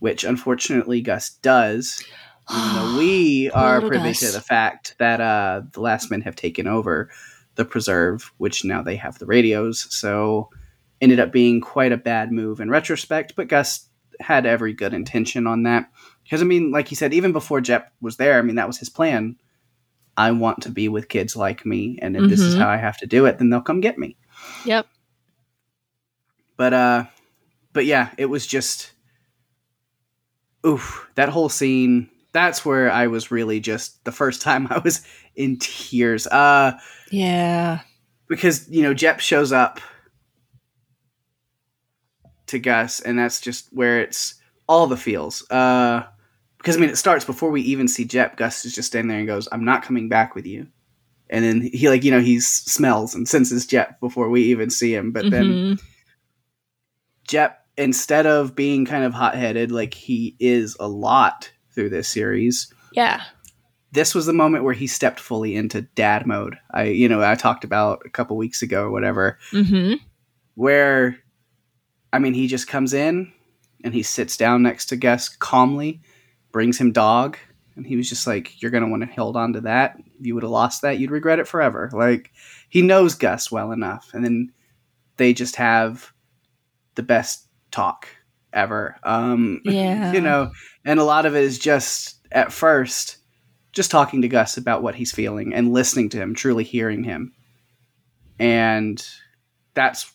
C: which unfortunately Gus does. Even though we are privy
B: Gus.
C: to the fact that uh, the last men have taken over the preserve, which now they have the radios, so ended up being quite a bad move in retrospect. But Gus had every good intention on that because I mean, like he said, even before Jep was there, I mean that was his plan. I want to be with kids like me, and if this is
B: Mhm.
C: how I have to do it, then they'll come get me.
B: Yep.
C: But uh, but yeah, it was just, oof, that whole scene. That's where I was really just the first time I was in tears. Uh,
B: Yeah.
C: because you know Jep shows up to Gus, and that's just where it's all the feels. Uh, because I mean, it starts before we even see Jep. Gus is just standing there and goes, "I'm not coming back with you," and then he like you know he smells and senses Jep before we even see him. But then
B: Mhm.
C: Jep, instead of being kind of hot headed like he is a lot through this series,
B: Yeah.
C: this was the moment where he stepped fully into dad mode. I, you know, I talked about a couple weeks ago or whatever,
B: hmm
C: where, I mean, he just comes in and he sits down next to Gus calmly, brings him dog, and he was just like, "You're gonna want to hold on to that. If you would have lost that, you'd regret it forever." Like he knows Gus well enough, and then they just have the best talk ever. Um,
B: Yeah.
C: you know, and a lot of it is just at first just talking to Gus about what he's feeling and listening to him, truly hearing him. And that's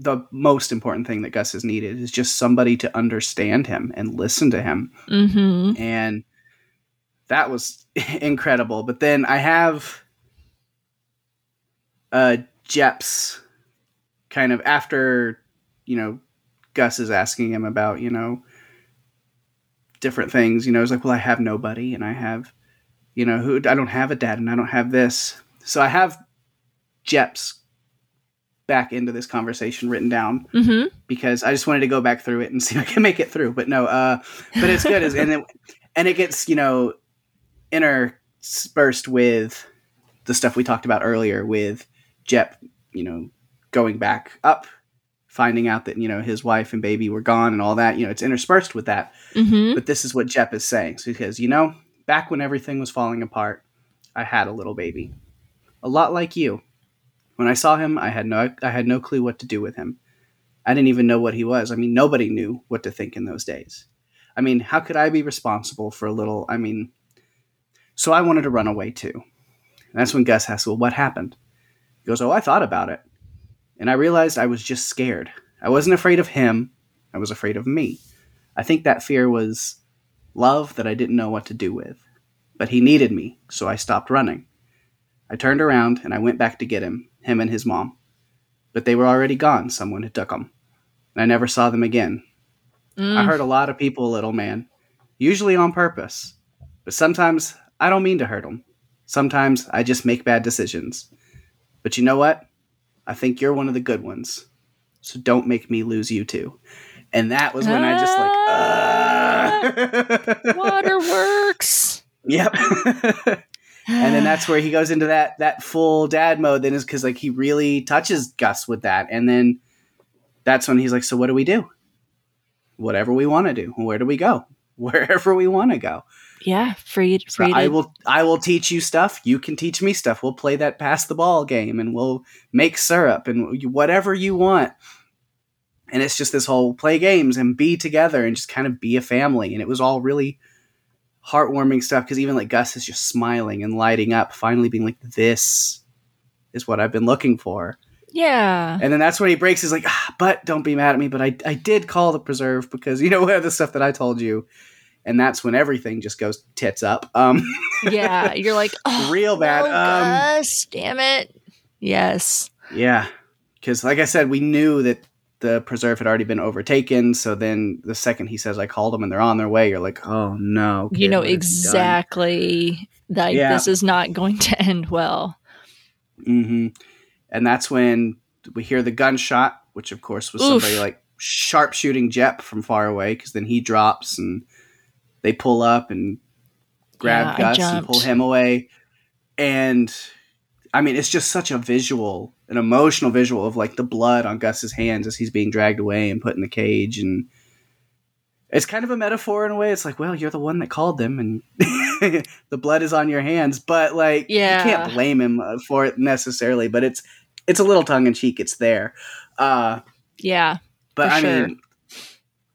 C: the most important thing that Gus has needed is just somebody to understand him and listen to him.
B: hmm
C: And that was incredible. But then I have uh Jep's kind of after, you know, Gus is asking him about, you know, different things, you know, it's like, well, I have nobody and I have, you know, who I don't have a dad and I don't have this. So I have Jep's back into this conversation written down
B: hmm
C: because I just wanted to go back through it and see if I can make it through. But no, uh, but it's good, and it, and it gets you know interspersed with the stuff we talked about earlier with Jep, you know, going back up, finding out that you know his wife and baby were gone and all that. You know, it's interspersed with that.
B: hmm
C: But this is what Jep is saying. So he says, you know, back when everything was falling apart, I had a little baby, a lot like you. When I saw him, I had no I had no clue what to do with him. I didn't even know what he was. I mean, nobody knew what to think in those days. I mean, how could I be responsible for a little? I mean, so I wanted to run away too. And that's when Gus asks, Well, what happened? He goes, Oh, I thought about it. And I realized I was just scared. I wasn't afraid of him, I was afraid of me. I think that fear was love that I didn't know what to do with. But he needed me, so I stopped running. I turned around and I went back to get him, him and his mom. But they were already gone. Someone had took them. And I never saw them again.
B: Mm.
C: I hurt a lot of people, little man, usually on purpose. But sometimes I don't mean to hurt them. Sometimes I just make bad decisions. But you know what? I think you're one of the good ones. So don't make me lose you too. And that was when I just like, uh...
B: Waterworks.
C: yep. and then that's where he goes into that that full dad mode. Then is because like he really touches Gus with that, and then that's when he's like, "So what do we do? Whatever we want to do. Where do we go? Wherever we want to go."
B: yeah, free,
C: So
B: free.
C: I will I will teach you stuff. You can teach me stuff. We'll play that pass the ball game, and we'll make syrup and whatever you want. And it's just this whole play games and be together and just kind of be a family. And it was all really heartwarming stuff because even like Gus is just smiling and lighting up, finally being like, "This is what I've been looking for."
B: yeah.
C: And then that's when he breaks. He's like, ah, "But don't be mad at me. But I I did call the preserve because you know what the stuff that I told you." And that's when everything just goes tits up. Um,
B: yeah. You're like, oh,
C: real bad.
B: no,
C: um,
B: Gus, damn it. Yes.
C: Yeah, because like I said, we knew that the preserve had already been overtaken. So then the second he says, "I called them and they're on their way," you're like, "Oh no!"
B: you
C: kid,
B: know
C: you done?"
B: exactly that
C: Yeah.
B: this is not going to end well.
C: Mhm. And that's when we hear the gunshot, which of course was
B: Oof.
C: somebody like sharpshooting Jep from far away. Because then he drops and they pull up and grab
B: Yeah,
C: Gus and pull him away. And I mean, it's just such a visual, an emotional visual of like the blood on Gus's hands as he's being dragged away and put in the cage. And it's kind of a metaphor in a way. It's like, well, you're the one that called them and the blood is on your hands. But like,
B: Yeah.
C: you can't blame him uh, for it necessarily. But it's, it's a little tongue in cheek. It's there. Uh,
B: Yeah.
C: but I
B: sure.
C: mean,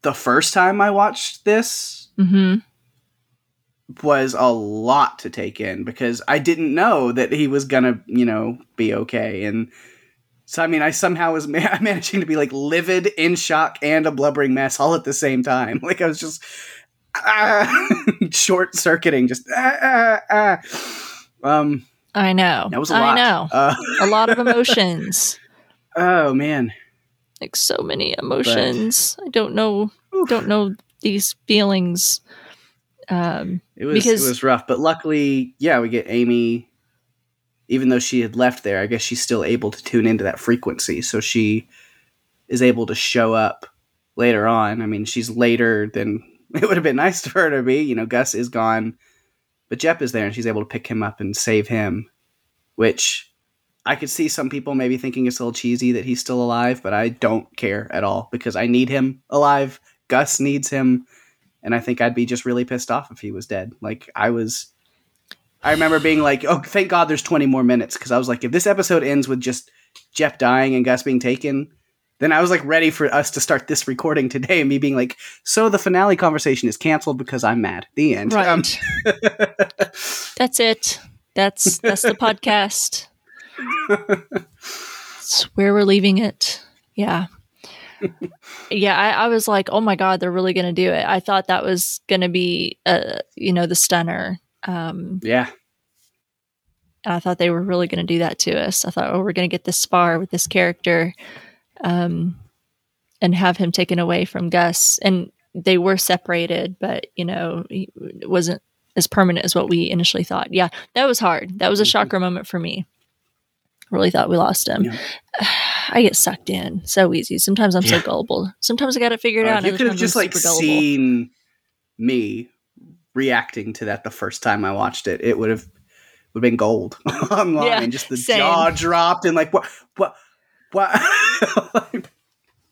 C: the first time I watched this,
B: hmm
C: was a lot to take in because I didn't know that he was gonna, you know, be okay. And so, I mean, I somehow was ma- managing to be like livid, in shock, and a blubbering mess all at the same time. Like I was just ah, short circuiting, just ah, ah, ah. Um,
B: I know.
C: that was a
B: I
C: lot.
B: know.
C: Uh,
B: a lot of emotions.
C: oh man,
B: like so many emotions. I don't know. Don't know these feelings. Um,
C: It was
B: Because-
C: it was rough, but luckily, yeah, we get Aimee. Even though she had left there, I guess she's still able to tune into that frequency, so she is able to show up later on. I mean, she's later than it would have been nice for her to be. You know, Gus is gone, but Jep is there, and she's able to pick him up and save him. Which I could see some people maybe thinking it's a little cheesy that he's still alive, but I don't care at all because I need him alive. Gus needs him and I think I'd be just really pissed off if he was dead. Like I was, I remember being like, "Oh, thank God, there's 20 more minutes," because I was like, if this episode ends with just Jep dying and Gus being taken, then I was like ready for us to start this recording today, and me being like, "So the finale conversation is canceled because I'm mad." The end.
B: right.
C: Um,
B: that's it. That's that's the podcast. It's where we're leaving it. Yeah. Yeah, I, I was like, oh my god, they're really going to do it. I thought that was going to be, uh, you know, the stunner. Um,
C: yeah,
B: and I thought they were really going to do that to us. I thought, oh, we're going to get this far with this character, um, and have him taken away from Gus. And they were separated, but you know, it wasn't as permanent as what we initially thought. Yeah, that was hard. That was a
C: Mhm.
B: shocker moment for me. Really thought we lost him.
C: Yeah.
B: I get sucked in so easy. Sometimes I'm so gullible. Sometimes I got it figured
C: Uh,
B: out.
C: you could have just like seen me reacting to that the first time I watched it. It would have would have been gold online.
B: Yeah,
C: just the
B: same.
C: jaw dropped and like what what what.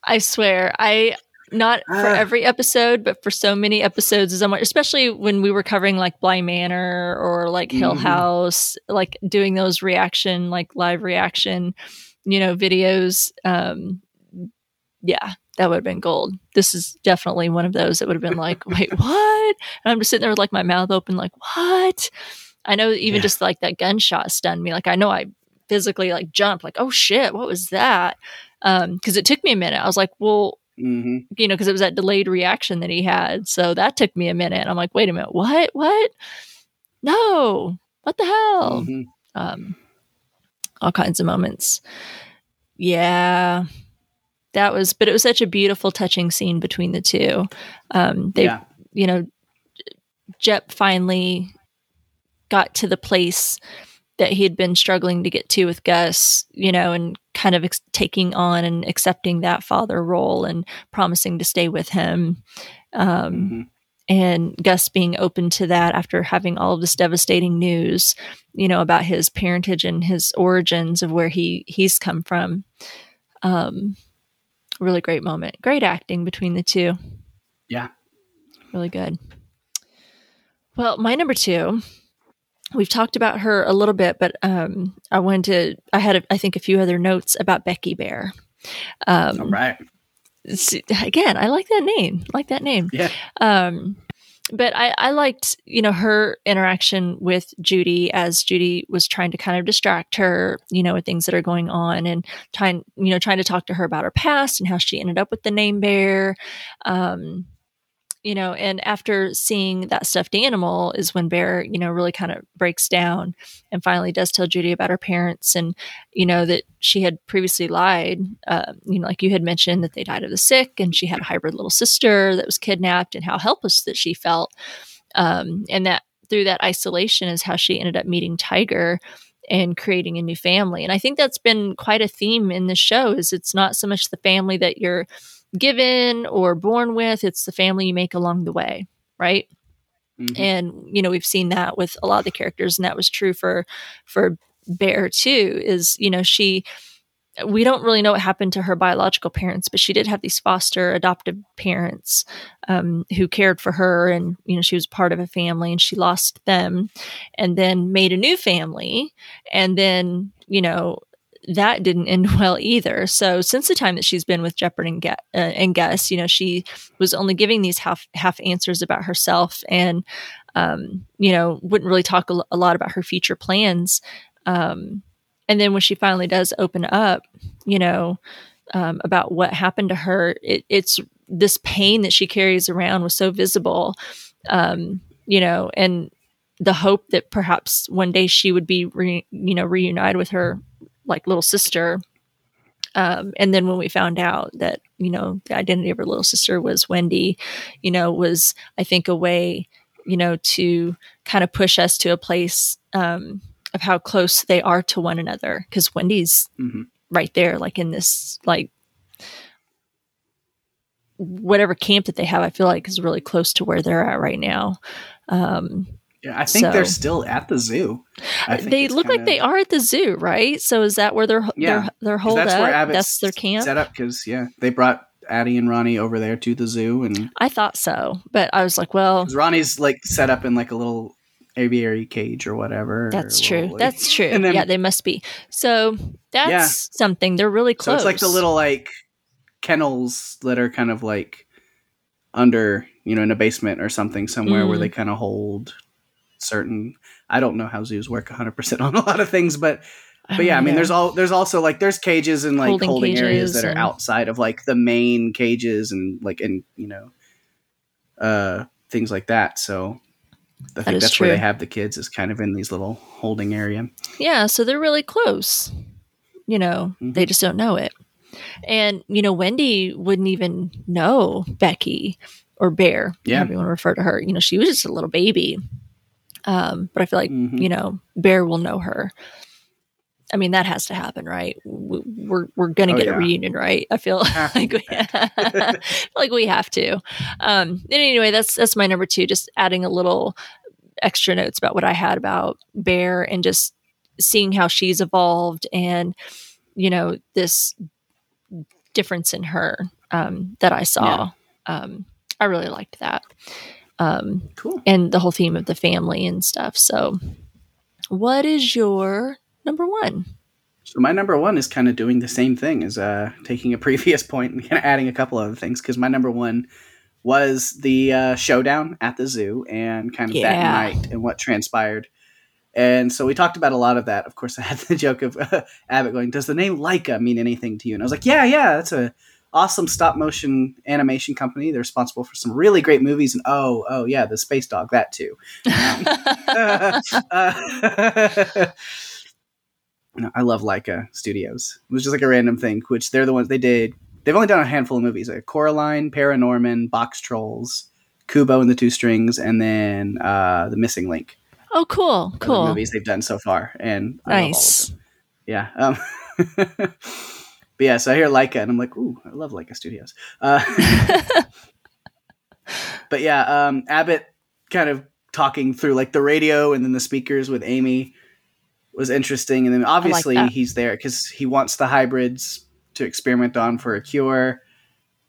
B: I swear, I not for
C: Ah.
B: every episode, but for so many episodes as I'm especially when we were covering like Bly Manor or like Hill
C: Mhm.
B: House, like doing those reaction, like live reaction, you know, videos. Um yeah, that would have been gold. This is definitely one of those that would have been like, wait, what? And I'm just sitting there with like my mouth open, like, what? I know even
C: Yeah.
B: just like that gunshot stunned me. Like I know I physically like jumped, like oh shit, what was that? Um, because it took me a minute. I was like, well,
C: hmm
B: you know, because it was that delayed reaction that he had. So that took me a minute. I'm like, wait a minute, what? What? No, what the hell?
C: hmm
B: Um, all kinds of moments. Yeah, that was, but it was such a beautiful, touching scene between the two. Um, they,
C: Yeah.
B: you know, Jep finally got to the place that he had been struggling to get to with Gus, you know, and kind of ex- taking on and accepting that father role and promising to stay with him. Um,
C: Mhm.
B: and Gus being open to that after having all of this devastating news, you know, about his parentage and his origins of where he he's come from. Um, really great moment. Great acting between the two.
C: Yeah.
B: Really good. Well, my number two, we've talked about her a little bit, but um, I wanted to. I had, a, I think, a few other notes about Becky Bear. Um,
C: All right.
B: again, I like that name. I like that name.
C: Yeah.
B: Um, but I, I liked, you know, her interaction with Judy as Judy was trying to kind of distract her, you know, with things that are going on and trying, you know, trying to talk to her about her past and how she ended up with the name Bear. Um, you know, and after seeing that stuffed animal is when Bear, you know, really kind of breaks down and finally does tell Judy about her parents and, you know, that she had previously lied. Uh, you know, like you had mentioned that they died of the sick and she had a hybrid little sister that was kidnapped and how helpless that she felt. Um, and that through that isolation is how she ended up meeting Tiger and creating a new family. And I think that's been quite a theme in the show is it's not so much the family that you're given or born with, it's the family you make along the way, right?
C: Mhm.
B: and you know we've seen that with a lot of the characters and that was true for for bear too is you know she we don't really know what happened to her biological parents but she did have these foster adoptive parents um, who cared for her and you know she was part of a family and she lost them and then made a new family and then you know that didn't end well either. So since the time that she's been with Jepperd and, Gu- uh, and Gus, you know, she was only giving these half half answers about herself, and um, you know, wouldn't really talk a lot about her future plans. Um, and then when she finally does open up, you know, um, about what happened to her, it, it's this pain that she carries around was so visible, um, you know, and the hope that perhaps one day she would be, re, you know, reunited with her like little sister. Um, and then when we found out that you know the identity of her little sister was Wendy, you know, was I think a way, you know, to kind of push us to a place um, of how close they are to one another because Wendy's
C: Mhm.
B: right there, like in this like whatever camp that they have. I feel like is really close to where they're at right now. Um,
C: Yeah, I think they're still at the zoo. I think
B: they look like
C: kinda-
B: they are at the zoo, right? So is that where they're
C: Yeah,
B: they're, they're holed
C: that's
B: up?
C: where Abbot's
B: That's their camp.
C: set up because yeah, they brought Addie and Rani over there to the zoo, and
B: I thought so, but I was like, well,
C: Rani's like set up in like a little aviary cage or whatever.
B: that's
C: or
B: true.
C: little, like-
B: That's true.
C: then-
B: yeah, they must be. So that's
C: Yeah.
B: something. They're really
C: So
B: close.
C: it's like the little like kennels that are kind of like under, you know, in a basement or something somewhere where
B: Mm.
C: they kind of hold certain. I don't know how zoos work 100 percent on a lot of things, but but yeah, I mean, there's all there's also like there's cages and like
B: Holding
C: holding, areas that are
B: and-
C: outside of like the main cages and like and you know, uh, things like that. So I think
B: is
C: that's where they have the kids is kind of in these little holding area.
B: yeah. So they're really close. You know,
C: Mhm.
B: they just don't know it. And you know, Wendy wouldn't even know Becky or Bear,
C: Yeah.
B: however you want to refer to her. You know, she was just a little baby. Um, but I feel like
C: Mhm.
B: you know, Bear will know her. I mean, that has to happen, right? We're we're gonna
C: Oh,
B: get
C: yeah.
B: a reunion, right? I feel like we, like we have to. Um, and anyway, that's that's my number two. Just adding a little extra notes about what I had about Bear and just seeing how she's evolved and you know this difference in her um, that I saw. Um, I really liked that. Um,
C: Cool.
B: and the whole theme of the family and stuff. So, what is your number one?
C: So my number one is kind of doing the same thing as uh, taking a previous point and kind of adding a couple other things because my number one was the uh, showdown at the zoo and kind of
B: Yeah.
C: that night and what transpired. And so we talked about a lot of that. Of course, I had the joke of uh, Abbot going, "Does the name Laika mean anything to you?" And I was like, "Yeah, yeah, that's a awesome stop motion animation company. They're responsible for some really great movies. And oh, oh yeah, the Space Dog, that too." Um, no, I love Laika Studios. It was just like a random thing, which they're the ones they did. They've only done a handful of movies: like Coraline, ParaNorman, Box Trolls, Kubo and the Two Strings, and then uh, The Missing Link.
B: Oh, cool, cool
C: movies they've done so far, and nice. Yeah. Um, but yeah, so I hear Laika, and I'm like, ooh, I love Laika Studios. Uh, but yeah, um, Abbot kind of talking through like the radio and then the speakers with Aimee was interesting, and then obviously like he's there because he wants the hybrids to experiment on for a cure.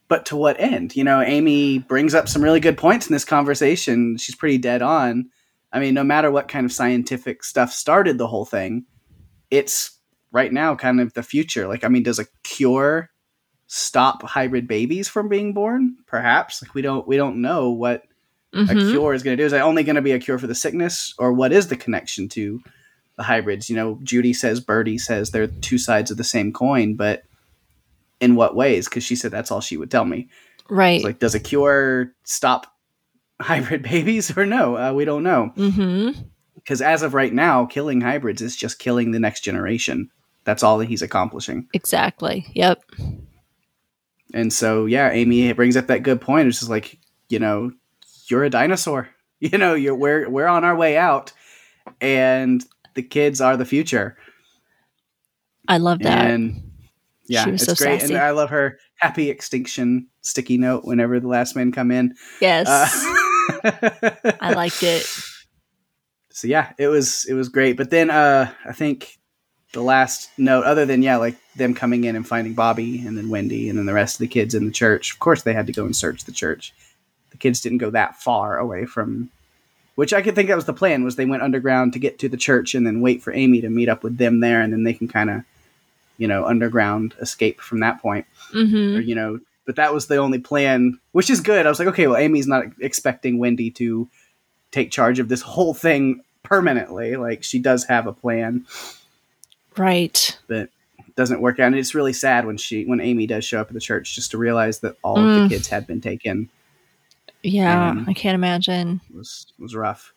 C: But to what end? You know, Aimee brings up some really good points in this conversation. She's pretty dead on I mean, no matter what kind of scientific stuff started the whole thing, it's right now kind of the future. Like, I mean, does a cure stop hybrid babies from being born? Perhaps. Like, we don't we don't know what mm-hmm. a cure is going to do. Is it only going to be a cure for the sickness, or what is the connection to the hybrids? You know, Judy says, Birdie says they're two sides of the same coin, but in what ways? Because she said that's all she would tell me.
B: Right.
C: like, does a cure stop hybrid babies or no? Uh, we don't know.
B: Mm-hmm.
C: Because as of right now, killing hybrids is just killing the next generation. That's all that he's accomplishing.
B: Exactly. Yep.
C: And so, yeah, Aimee brings up that good point. It's just like, you know, you're a dinosaur. You know, you're we're we're on our way out, and the kids are the future.
B: I love that.
C: And yeah, it's so great, sassy. and I love her happy extinction sticky note whenever the last men come in.
B: Yes. Uh, I liked it.
C: So yeah, it was it was great. But then uh I think the last note, other than yeah, like them coming in and finding Bobby and then Wendy and then the rest of the kids in the church. Of course, they had to go and search the church. The kids didn't go that far away from, which I could think that was the plan. Was they went underground to get to the church and then wait for Aimee to meet up with them there, and then they can kind of, you know, underground escape from that point,
B: mm-hmm.
C: or you know, but that was the only plan, which is good. I was like, okay, well, Aimee's not expecting Wendy to take charge of this whole thing permanently. Like she does have a plan,
B: right?
C: But doesn't work out. And it's really sad when she when Aimee does show up at the church just to realize that all mm. of the mm. kids had been taken.
B: Yeah, I can't imagine.
C: It was it was rough.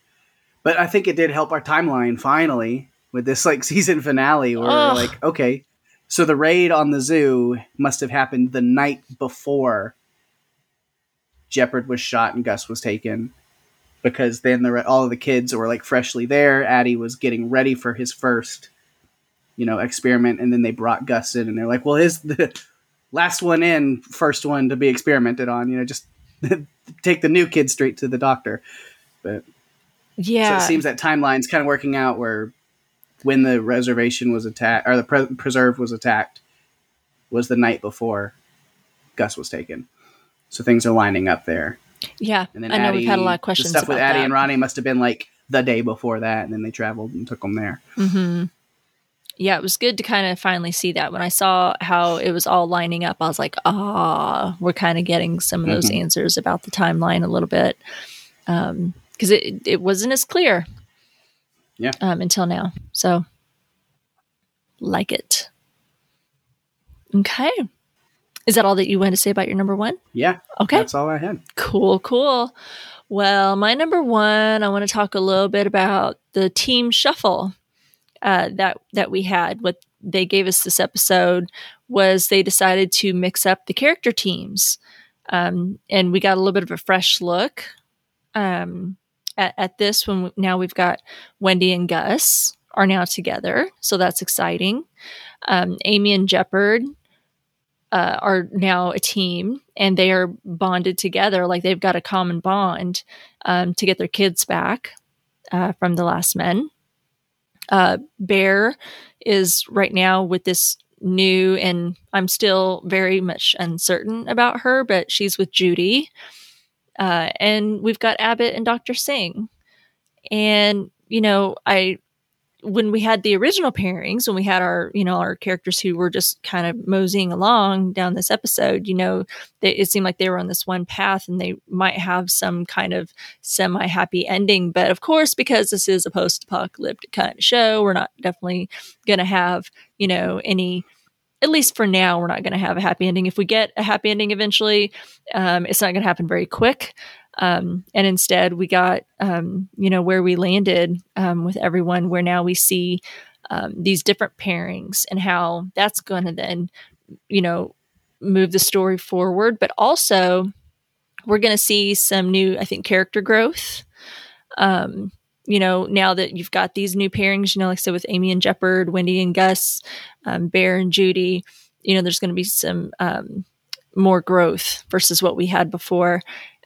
C: But I think it did help our timeline finally with this like season finale where we're like, okay, so the raid on the zoo must have happened the night before Jepperd was shot and Gus was taken, because then the all of the kids were like freshly there. Addie was getting ready for his first, you know, experiment, and then they brought Gus in, and they're like, "Well, his the last one in, first one to be experimented on. You know, just take the new kid straight to the doctor." But
B: yeah,
C: so it seems that timeline's kind of working out where when the reservation was attacked or the pre- preserve was attacked was the night before Gus was taken. So things are lining up there.
B: Yeah, and then I know Addie, we've had a lot of questions.
C: The stuff with Addie
B: that.
C: and Rani must have been like the day before that, and then they traveled and took them there.
B: Mm-hmm. Yeah, it was good to kind of finally see that. When I saw how it was all lining up, I was like, ah, we're kind of getting some of those mm-hmm. answers about the timeline a little bit. Because um, it, it wasn't as clear
C: yeah.
B: Um, until now. So, like it. Okay. Is that all that you wanted to say about your number one?
C: Yeah.
B: Okay.
C: That's all I had.
B: Cool, cool. Well, my number one, I want to talk a little bit about the team shuffle uh, that that we had. What they gave us this episode was they decided to mix up the character teams, um, and we got a little bit of a fresh look. Um, at, at this when we, now we've got Wendy and Gus are now together, so that's exciting. Um, Aimee and Jepperd uh, are now a team, and they are bonded together, like they've got a common bond um, to get their kids back uh, from the last men. Uh, Bear is right now with this new, and I'm still very much uncertain about her, but she's with Judy. Uh, and we've got Abbot and Dr. Singh. And, you know, I when we had the original pairings, when we had our, you know, our characters who were just kind of moseying along down this episode, you know, they, it seemed like they were on this one path and they might have some kind of semi happy ending. But of course, because this is a post apocalyptic kind of show, we're not definitely going to have, you know, any at least for now, we're not going to have a happy ending. If we get a happy ending eventually, um, it's not going to happen very quick. Um, and instead, we got, um, you know, where we landed um, with everyone, where now we see um, these different pairings and how that's going to then, you know, move the story forward. But also, we're going to see some new, I think, character growth. Um, you know, now that you've got these new pairings, you know, like I said, with Aimee and Jepperd, Wendy and Gus, um, Bear and Judy, you know, there's going to be some more growth versus what we had before.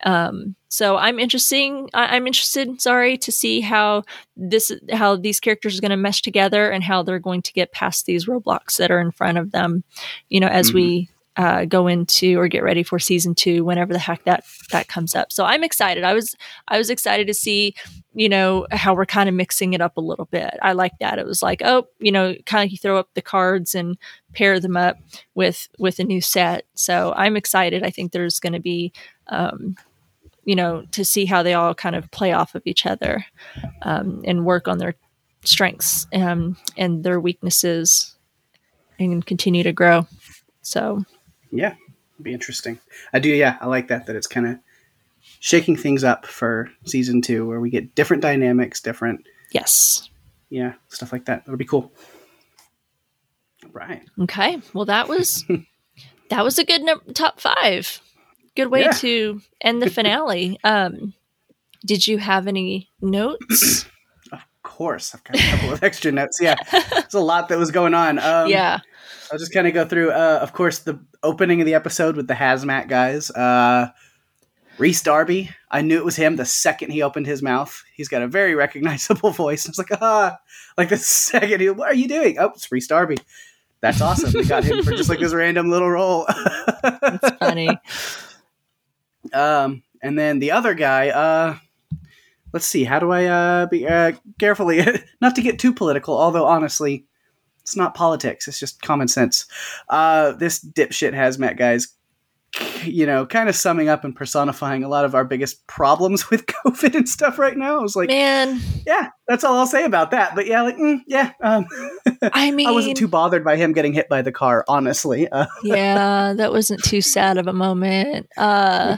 B: Um, so I'm interesting. I, am interested. Sorry to see how this how these characters are going to mesh together and how they're going to get past these roadblocks that are in front of them. You know, as mm-hmm. we uh, go into or get ready for season two whenever the heck that that comes up. So I'm excited. I was I was excited to see you know how we're kind of mixing it up a little bit. I like that. It was like oh you know kind of you throw up the cards and pair them up with with a new set. So I'm excited. I think there's going to be um, you know to see how they all kind of play off of each other um, and work on their strengths um, and their weaknesses and continue to grow. So
C: yeah, be interesting. I do. Yeah, I like that. That it's kind of shaking things up for season two, where we get different dynamics, different.
B: Yes.
C: Yeah, stuff like that. That'll be cool. Right.
B: Okay. Well, that was that was a good no- top five. Good way yeah. to end the finale. Um, did you have any notes?
C: of course, I've got a couple of extra notes. Yeah, there's a lot that was going on. Um,
B: yeah.
C: I'll just kind of go through. Uh, of course, the opening of the episode with the hazmat guys. Uh, Rhys Darby. I knew it was him the second he opened his mouth. He's got a very recognizable voice. I was like, ah, like the second he, what are you doing? Oh, it's Rhys Darby. That's awesome. We got him for just like this random little role.
B: That's funny.
C: Um, and then the other guy, uh, let's see, how do I uh, be uh, carefully not to get too political? Although honestly, it's not politics. It's just common sense. Uh, this dipshit hazmat guys, you know, kind of summing up and personifying a lot of our biggest problems with COVID and stuff right now. I was like,
B: man,
C: yeah, that's all I'll say about that. But yeah, like, mm, yeah. Um,
B: I mean,
C: I wasn't too bothered by him getting hit by the car, honestly. Uh,
B: yeah, that wasn't too sad of a moment. Uh,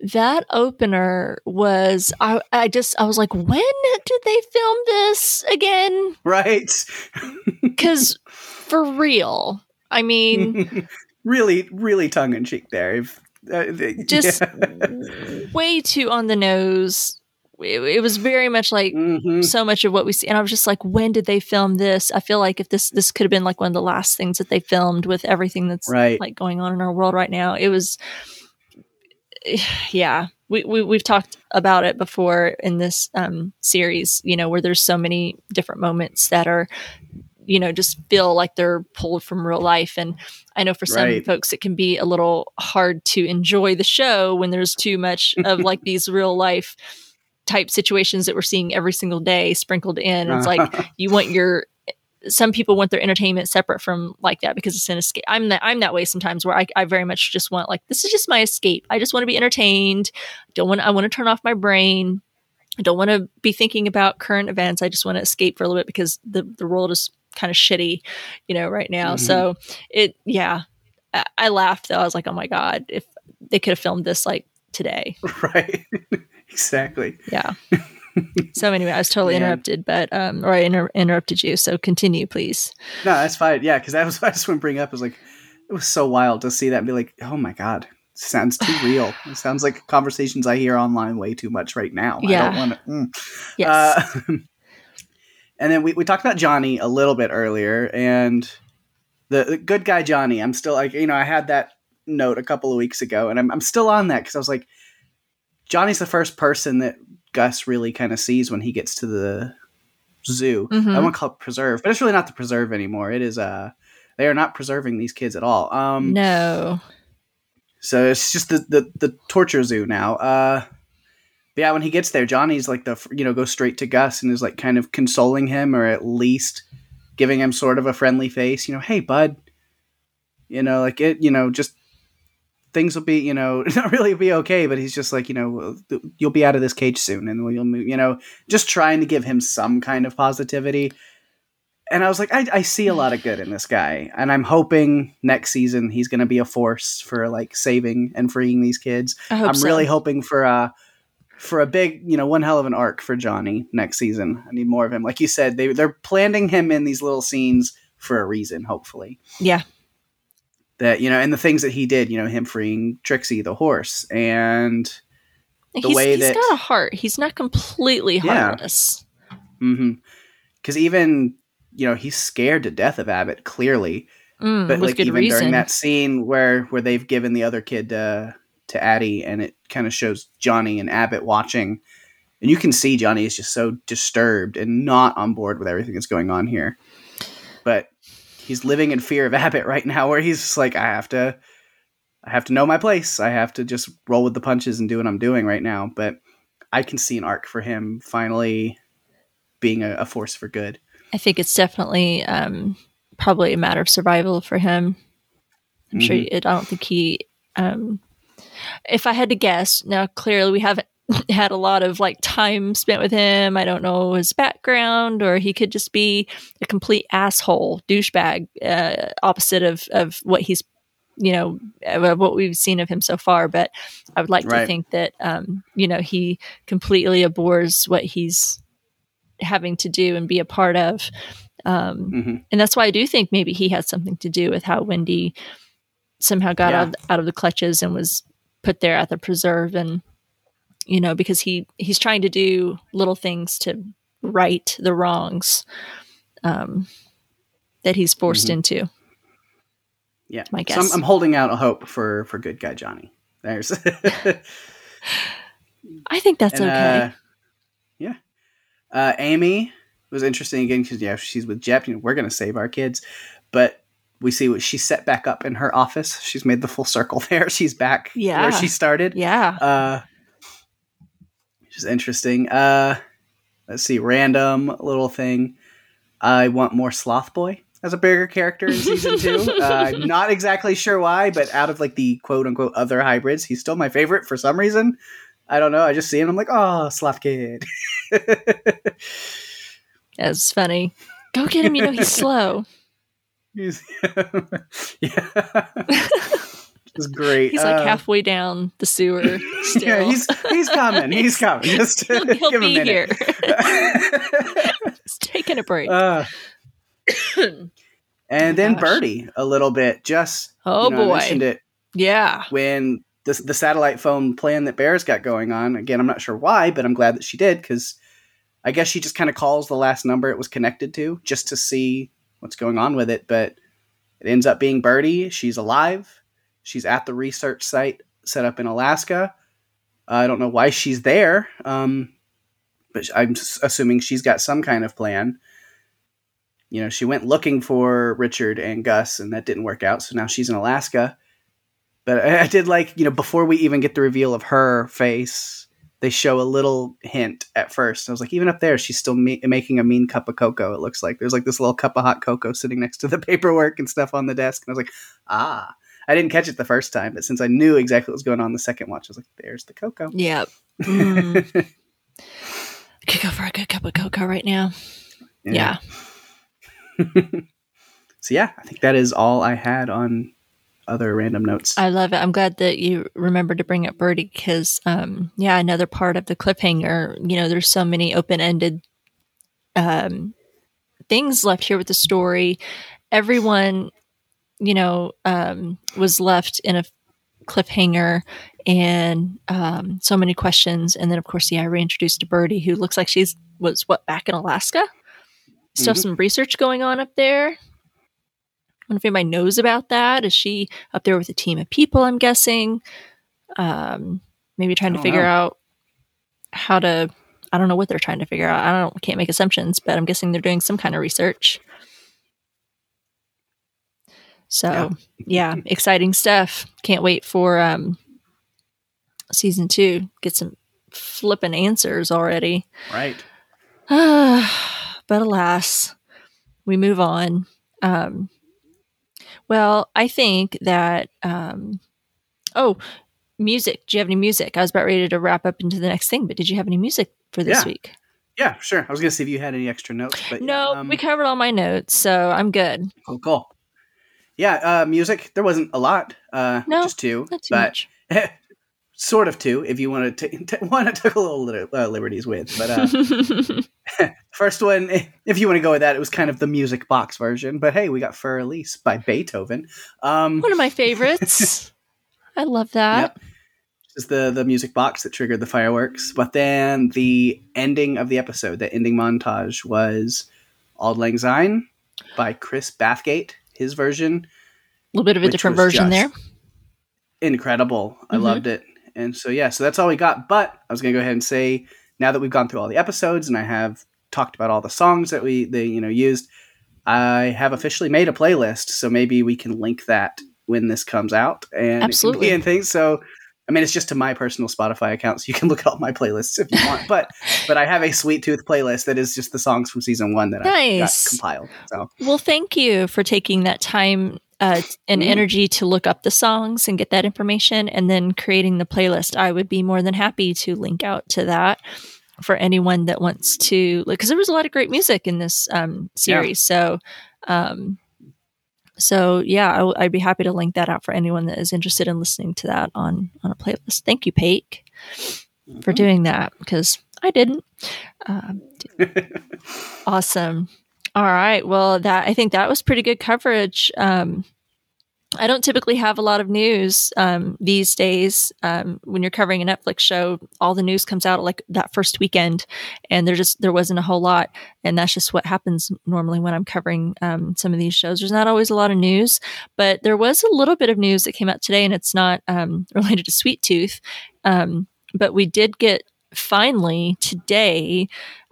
B: that opener was I, I just I was like, when did they film this again?
C: Right.
B: Because for real, I mean,
C: really, really tongue in cheek there. If,
B: uh, just yeah. way too on the nose. It, it was very much like mm-hmm. so much of what we see, and I was just like, when did they film this? I feel like if this this could have been like one of the last things that they filmed with everything that's
C: right.
B: like going on in our world right now. It was yeah, we, we we've talked about it before in this um, series. You know, where there's so many different moments that are you know just feel like they're pulled from real life and i know for some right. folks it can be a little hard to enjoy the show when there's too much of like these real life type situations that we're seeing every single day sprinkled in it's like you want your some people want their entertainment separate from like that because it's an escape. I'm that I'm that way sometimes where I, I very much just want like this is just my escape. I just want to be entertained. I don't want I want to turn off my brain. I don't want to be thinking about current events. I just want to escape for a little bit because the the world is kind of shitty, you know, right now. Mm-hmm. So it yeah. I, I laughed though. I was like, oh my god, if they could have filmed this like today.
C: Right. exactly.
B: Yeah. so anyway, I was totally Man. interrupted, but um, or I inter- interrupted you. So continue, please.
C: No, that's fine. Yeah, because that was what I just want to bring up. was like, it was so wild to see that and be like, oh my god, sounds too real. it sounds like conversations I hear online way too much right now.
B: Yeah.
C: I don't want to. Mm. Yes. Uh, and then we, we talked about Johnny a little bit earlier, and the, the good guy Johnny. I'm still like, you know, I had that note a couple of weeks ago, and I'm, I'm still on that because I was like, Johnny's the first person that Gus really kind of sees when he gets to the zoo. Mm-hmm. I want to call it preserve, but it's really not the preserve anymore. It is uh they are not preserving these kids at all. Um
B: No.
C: So it's just the the, the torture zoo now. Uh But yeah, when he gets there, Johnny's like the you know goes straight to Gus and is like kind of consoling him or at least giving him sort of a friendly face. You know, hey bud, you know like it. You know just things will be you know not really be okay, but he's just like you know you'll be out of this cage soon and you'll move. You know, just trying to give him some kind of positivity. And I was like, I, I see a lot of good in this guy, and I'm hoping next season he's going to be a force for like saving and freeing these kids.
B: I
C: I'm
B: so.
C: really hoping for a for a big, you know, one hell of an arc for Johnny next season. I need more of him. Like you said, they they're planting him in these little scenes for a reason, hopefully.
B: Yeah.
C: That you know, and the things that he did, you know, him freeing Trixie the horse, and The
B: he's,
C: way
B: he's
C: that- he's
B: got a heart. He's not completely
C: Yeah.
B: heartless.
C: because even you know he's scared to death of Abbot clearly,
B: Mm,
C: but
B: with
C: like
B: good
C: even
B: reason.
C: during that scene where where they've given the other kid uh, to Adi, and it kind of shows Johnny and Abbot watching, and you can see Johnny is just so disturbed and not on board with everything that's going on here. But he's living in fear of Abbot right now, where he's just like, I have to, I have to know my place. I have to just roll with the punches and do what I'm doing right now. But I can see an arc for him finally being a, a force for good.
B: I think it's definitely um, probably a matter of survival for him. I'm sure
C: Mhm.
B: it, I don't think he. Um, if I had to guess, now clearly we haven't had a lot of like time spent with him. I don't know his background, or he could just be a complete asshole, douchebag, uh, opposite of of what he's, you know, what we've seen of him so far. But I would like to think that, um, you know, he completely abhors what he's having to do and be a part of. Um,
C: hmm
B: and that's why I do think maybe he had something to do with how Wendy somehow got
C: Yeah.
B: out, out of the clutches and was put there at the preserve, and you know because he he's trying to do little things to right the wrongs um, that he's forced
C: Mhm.
B: into.
C: Yeah,
B: my
C: So I'm,
B: guess.
C: I'm holding out a hope for for good guy Johnny. There's
B: I think that's
C: And,
B: okay.
C: uh, yeah. Uh, Aimee was interesting again because yeah, she's with Jep. You know, we're gonna save our kids, but we see what she's set back up in her office. She's made the full circle there. She's back
B: Yeah.
C: where she started.
B: yeah,
C: Uh, which is interesting. Uh, let's see, random little thing. I want more Sloth Boy as a bigger character in season two. uh, I'm not exactly sure why, but out of like the quote unquote other hybrids, he's still my favorite for some reason. I don't know. I just see him. I'm like, oh, Sloth Kid.
B: that's funny. Go get him. You know he's slow.
C: He's yeah, it's great.
B: He's like
C: Uh,
B: halfway down the sewer. Still,
C: Yeah, he's he's coming. He's coming. Just
B: he'll, he'll
C: give him a
B: be here. Just taking a break.
C: Uh, and then
B: Gosh.
C: Birdie a little bit. Just
B: oh
C: you know, I
B: boy,
C: mentioned it
B: yeah.
C: when the the satellite phone plan that Bear's got going on. Again, I'm not sure why, but I'm glad that she did because I guess she just kind of calls the last number it was connected to just to see what's going on with it. But it ends up being Birdie. She's alive. She's at the research site set up in Alaska. I don't know why she's there, um, but I'm assuming she's got some kind of plan. You know, she went looking for Richard and Gus, and that didn't work out. So now she's in Alaska. But I, I did like, you know, before we even get the reveal of her face, they show a little hint at first. I was like, even up there, she's still me- making a mean cup of cocoa. It looks like there's like this little cup of hot cocoa sitting next to the paperwork and stuff on the desk. And I was like, ah, I didn't catch it the first time, but since I knew exactly what was going on the second watch, I was like, there's the cocoa.
B: Yep. Mm. Could go for a good cup of cocoa right now. Yeah.
C: So yeah, I think that is all I had on other random notes.
B: I love it. I'm glad that you remembered to bring up Birdie because, um, yeah, another part of the cliffhanger. You know, there's so many open ended um, things left here with the story. Everyone, you know, um, was left in a cliffhanger and um, so many questions. And then, of course, yeah, I reintroduced to Birdie, who looks like she's was what back in Alaska. Still
C: Mhm.
B: some research going on up there. I wonder if anybody knows about that. Is she up there with a team of people? I'm guessing. Um, maybe trying to figure
C: know.
B: out how to. I don't know what they're trying to figure out. I don't can't make assumptions, but I'm guessing they're doing some kind of research. So yeah, exciting stuff. Can't wait for um, season two. Get some flipping answers already.
C: Right.
B: but alas, we move on. Um, well, I think that. Um, oh, music. Do you have any music? I was about ready to wrap up into the next thing, but did you have any music for this
C: Yeah.
B: week?
C: Yeah, sure. I was gonna see if you had any extra notes, but
B: No,
C: yeah, um,
B: we covered all my notes, so I'm good.
C: cool, cool. Yeah, uh, music. There wasn't a lot. Uh,
B: No,
C: just two,
B: Not too
C: but
B: much.
C: sort of two. If you want to t- t- want to take a little li- uh, liberties with, but uh, first one, if you want to go with that, it was kind of the music box version. But hey, we got Fur Elise by Beethoven. Um,
B: One of my favorites. I love that.
C: Yep. This is the the music box that triggered the fireworks. But then the ending of the episode, the ending montage, was Auld Lang Syne by Chris Bathgate. His version,
B: A little bit of a different version there.
C: incredible. I
B: Mhm.
C: loved it. And so yeah, so that's all we got. But I was gonna go ahead and say now that we've gone through all the episodes and I have talked about all the songs that we they you know used, I have officially made a playlist. So maybe we can link that when this comes out and
B: Absolutely.
C: and things. So I mean, it's just to my personal Spotify account, so you can look at all my playlists if you want. But but I have a Sweet Tooth playlist that is just the songs from season one that I
B: Nice.
C: got compiled. So
B: Well, thank you for taking that time uh, and
C: Mhm.
B: energy to look up the songs and get that information and then creating the playlist. I would be more than happy to link out to that for anyone that wants to, because there was a lot of great music in this um, series. So, um, so yeah, I w- I'd be happy to link that out for anyone that is interested in listening to that on on a playlist. Thank you, Paik, for
C: Mhm.
B: doing that because I didn't. Um, awesome. All right. Well, that I think that was pretty good coverage. Um, I don't typically have a lot of news um, these days. Um, when you're covering a Netflix show, all the news comes out like that first weekend, and there just there wasn't a whole lot. And that's just what happens normally when I'm covering um, some of these shows. There's not always a lot of news, but there was a little bit of news that came out today, and it's not um, related to Sweet Tooth. Um, but we did get finally today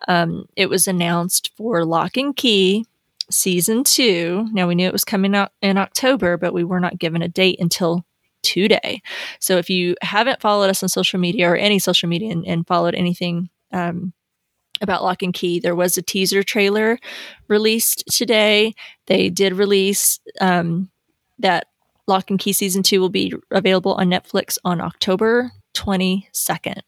B: um, it was announced for Locke and Key season two. Now we knew it was coming out in October, but we were not given a date until today. So if you haven't followed us on social media or any social media and, and followed anything um, about Locke and Key, there was a teaser trailer released today. They did release um, that Locke and Key season two will be available on Netflix on October 22nd.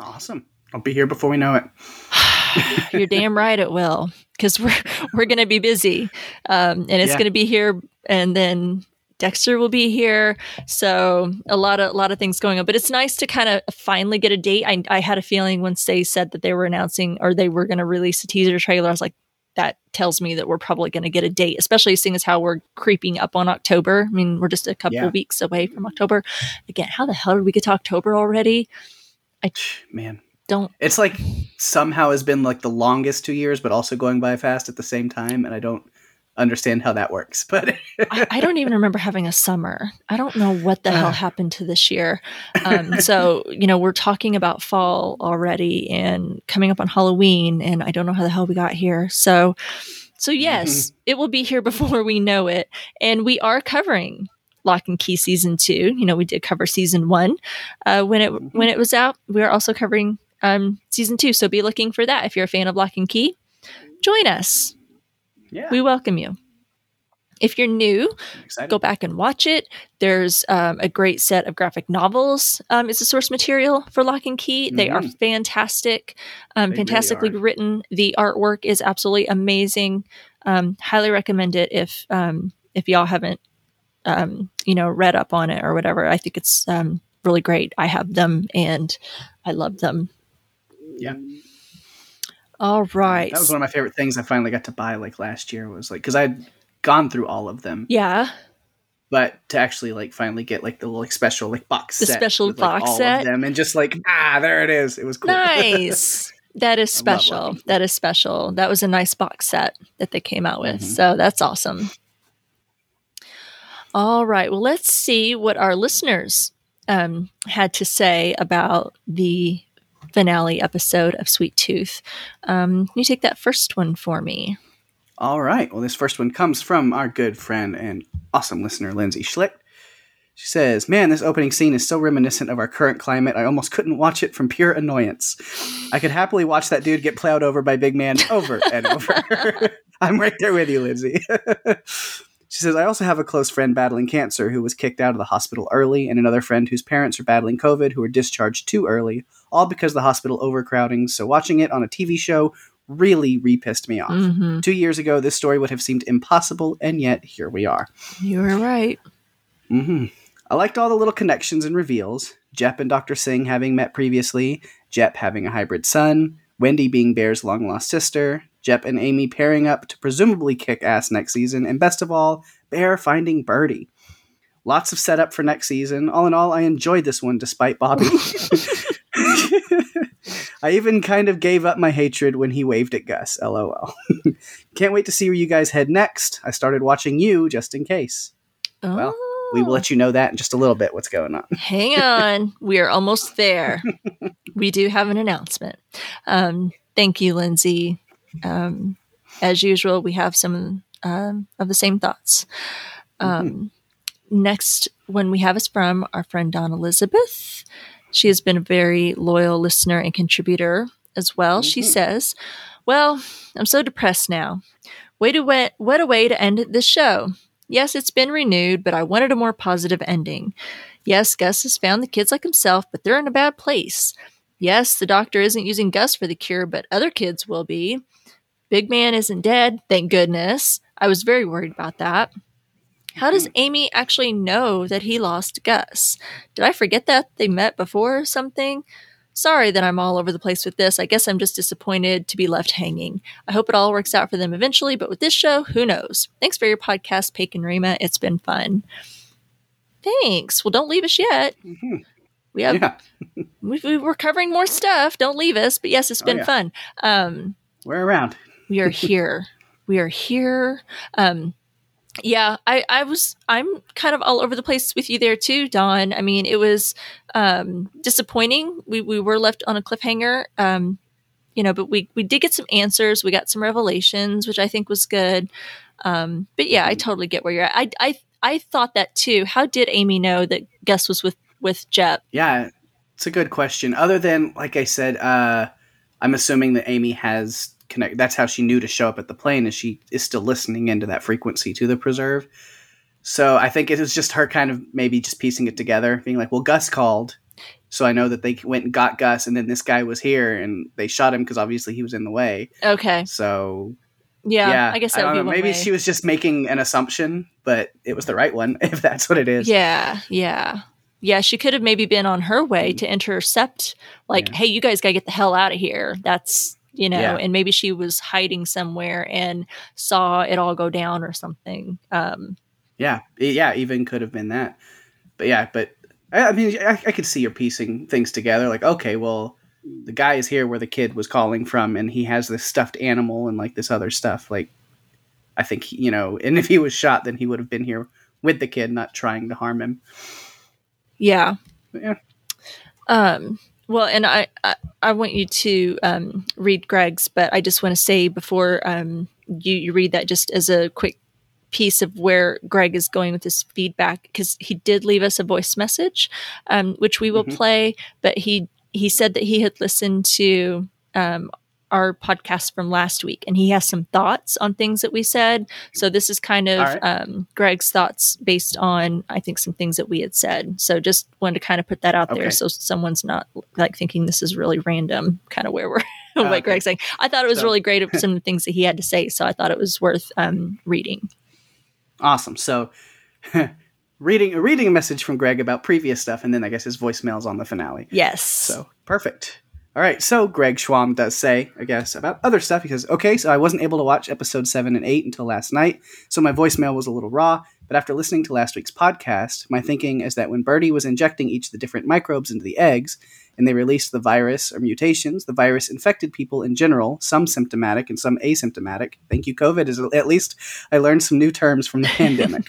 C: Awesome. I'll be here before we know it.
B: You're damn right it will, because we're we're going to be busy, um, and it's
C: Yeah.
B: going to be here, and then Dexter will be here. So a lot of a lot of things going on, but it's nice to kind of finally get a date. I I had a feeling once they said that they were announcing or they were going to release a teaser trailer, I was like. That tells me that we're probably going to get a date, especially seeing as how we're creeping up on October. I mean, we're just a couple
C: Yeah.
B: weeks away from October. Again, how the hell did we get to October already?
C: Man,
B: Don't
C: it's like somehow has been like the longest two years, but also going by fast at the same time, and I don't understand how that works. But
B: I, I don't even remember having a summer. I don't know what the hell
C: Uh.
B: happened to this year. Um, so, you know, we're talking about fall already and coming up on Halloween, and I don't know how the hell we got here. So, so yes, it will be here before we know it. And we are covering Locke and Key season two. You know, we did cover season one uh, when it
C: Mhm.
B: when it was out. We are also covering um, season two. So be looking for that if you're a fan of Locke and Key. Join us.
C: yeah,
B: We welcome you. If you're new, go back and watch it. There's um, a great set of graphic novels um, is the source material for Locke and Key. They are
C: Mhm.
B: fantastic, um,
C: They really
B: fantastically
C: are.
B: written. The artwork is absolutely amazing. Um, highly recommend it if um, if y'all haven't um, you know read up on it or whatever. I think it's um, really great. I have them and I love them.
C: Yeah.
B: All right.
C: That was one of my favorite things I finally got to buy like last year was like because I'd gone through all of them,
B: yeah.
C: but to actually like finally get like the little like, special like box
B: The
C: set
B: special
C: with, like,
B: box
C: all
B: set?
C: of them and just like ah there it is it was cool
B: Nice. That is special.
C: Locke and Key.
B: That is special. That was a nice box set that they came out with.
C: Mhm.
B: So that's awesome. All right. Well, let's see what our listeners um, had to say about the finale episode of Sweet Tooth. Um, can you take that first one for me?
C: All right. Well, this first one comes from our good friend and awesome listener, Lindsay Schlicht. She says, Man, this opening scene is so reminiscent of our current climate, I almost couldn't watch it from pure annoyance. I could happily watch that dude get plowed over by Big Man over and over. I'm right there with you, Lindsay. she says, I also have a close friend battling cancer who was kicked out of the hospital early, and another friend whose parents are battling COVID who were discharged too early, all because of the hospital overcrowding. So watching it on a TV show really re-pissed me off.
B: Mhm.
C: Two years ago, this story would have seemed impossible, and yet here we are.
B: You were right.
C: hmm I liked all the little connections and reveals. Jep and Dr. Singh having met previously, Jep having a hybrid son, Wendy being Bear's long lost sister, Jep and Aimee pairing up to presumably kick ass next season, and best of all, Bear finding Birdie. Lots of setup for next season. All in all, I enjoyed this one despite Bobby. I even kind of gave up my hatred when he waved at Gus. LOL. Can't wait to see where you guys head next. I started watching you just in case. Well, We will
B: Oh.
C: let you know that in just a little bit what's going on.
B: Hang on. we are almost there. we do have an announcement. Um, thank you, Lindsay. Um, as usual, we have some um, of the same thoughts. Um, Next, when we have us from our friend Dawn Elizabeth, she has been a very loyal listener and contributor as well. She
C: Mhm.
B: says, Well, I'm so depressed now. Way to wa- what a way to end this show. Yes, it's been renewed, but I wanted a more positive ending. Yes, Gus has found the kids like himself, but they're in a bad place. Yes, the doctor isn't using Gus for the cure, but other kids will be. Big Man isn't dead, thank goodness. I was very worried about that. How does Aimee actually know that he lost Gus? Did I forget that they met before or something? Sorry that I'm all over the place with this. I guess I'm just disappointed to be left hanging. I hope it all works out for them eventually, but with this show, who knows? Thanks for your podcast, Pake and Rima. It's been fun. Thanks. Well, don't leave us yet.
C: Mhm.
B: We have
C: yeah,
B: we, we're covering more stuff. Don't leave us. But yes, it's been
C: yeah.
B: fun. Um,
C: we're around.
B: We are here. we are here. Um, yeah, I, I was I'm kind of all over the place with you there too, Dawn. I mean, it was um, disappointing. We we were left on a cliffhanger. Um, you know, but we we did get some answers. We got some revelations, which I think was good. Um, but yeah, I totally get where you're at. I I I thought that too. How did Aimee know that Gus was with with Jep?
C: Yeah, it's a good question. Other than, like I said, uh, I'm assuming that Aimee has connect. That's how she knew to show up at the plane, is she is still listening into that frequency to the preserve. So I think it was just her kind of maybe just piecing it together, being like, "Well, Gus called, so I know that they went and got Gus, and then this guy was here, and they shot him because obviously he was in the way.
B: Okay,
C: So
B: yeah, I guess that
C: don't
B: would be
C: know. Maybe
B: way.
C: she was just making an assumption, but it was the right one, if that's what it is.
B: Yeah, yeah. Yeah, she could have maybe been on her way hmm. to intercept, like,
C: Yeah.
B: hey, you guys got to get the hell out of here. That's, you know,
C: Yeah.
B: and maybe she was hiding somewhere and saw it all go down or something. Um,
C: Yeah, yeah, even could have been that. But yeah, but I, I mean, I, I could see her piecing things together. Like, okay, well, the guy is here where the kid was calling from, and he has this stuffed animal and like this other stuff. Like, I think you know, and if he was shot, then he would have been here with the kid, not trying to harm him.
B: yeah.
C: Yeah,
B: Um, well, and I, I, I want you to um, read Greg's, but I just want to say before um, you, you read that, just as a quick piece of where Greg is going with this feedback, because he did leave us a voice message, um, which we will
C: Mhm.
B: play. But he he said that he had listened to um, our podcast from last week, and he has some thoughts on things that we said. So this is kind of
C: right.
B: um, Greg's thoughts based on I think some things that we had said. So just wanted to kind of put that out there, so someone's not like thinking this is really random, kind of where we're what
C: Okay.
B: Greg's saying. I thought it was
C: So-
B: really great of some of the things that he had to say, so I thought it was worth um, reading.
C: awesome. So. reading a reading a message from Greg about previous stuff, and then I guess his voicemails on the finale.
B: Yes.
C: So perfect. All right, so Greg Schwam does say, I guess, about other stuff. He says, okay, so I wasn't able to watch episode seven and eight until last night, so my voicemail was a little raw. But after listening to last week's podcast, my thinking is that when Birdie was injecting each of the different microbes into the eggs, and they released the virus or mutations, the virus infected people in general, some symptomatic and some asymptomatic. Thank you, COVID. Is at least I learned some new terms from the pandemic.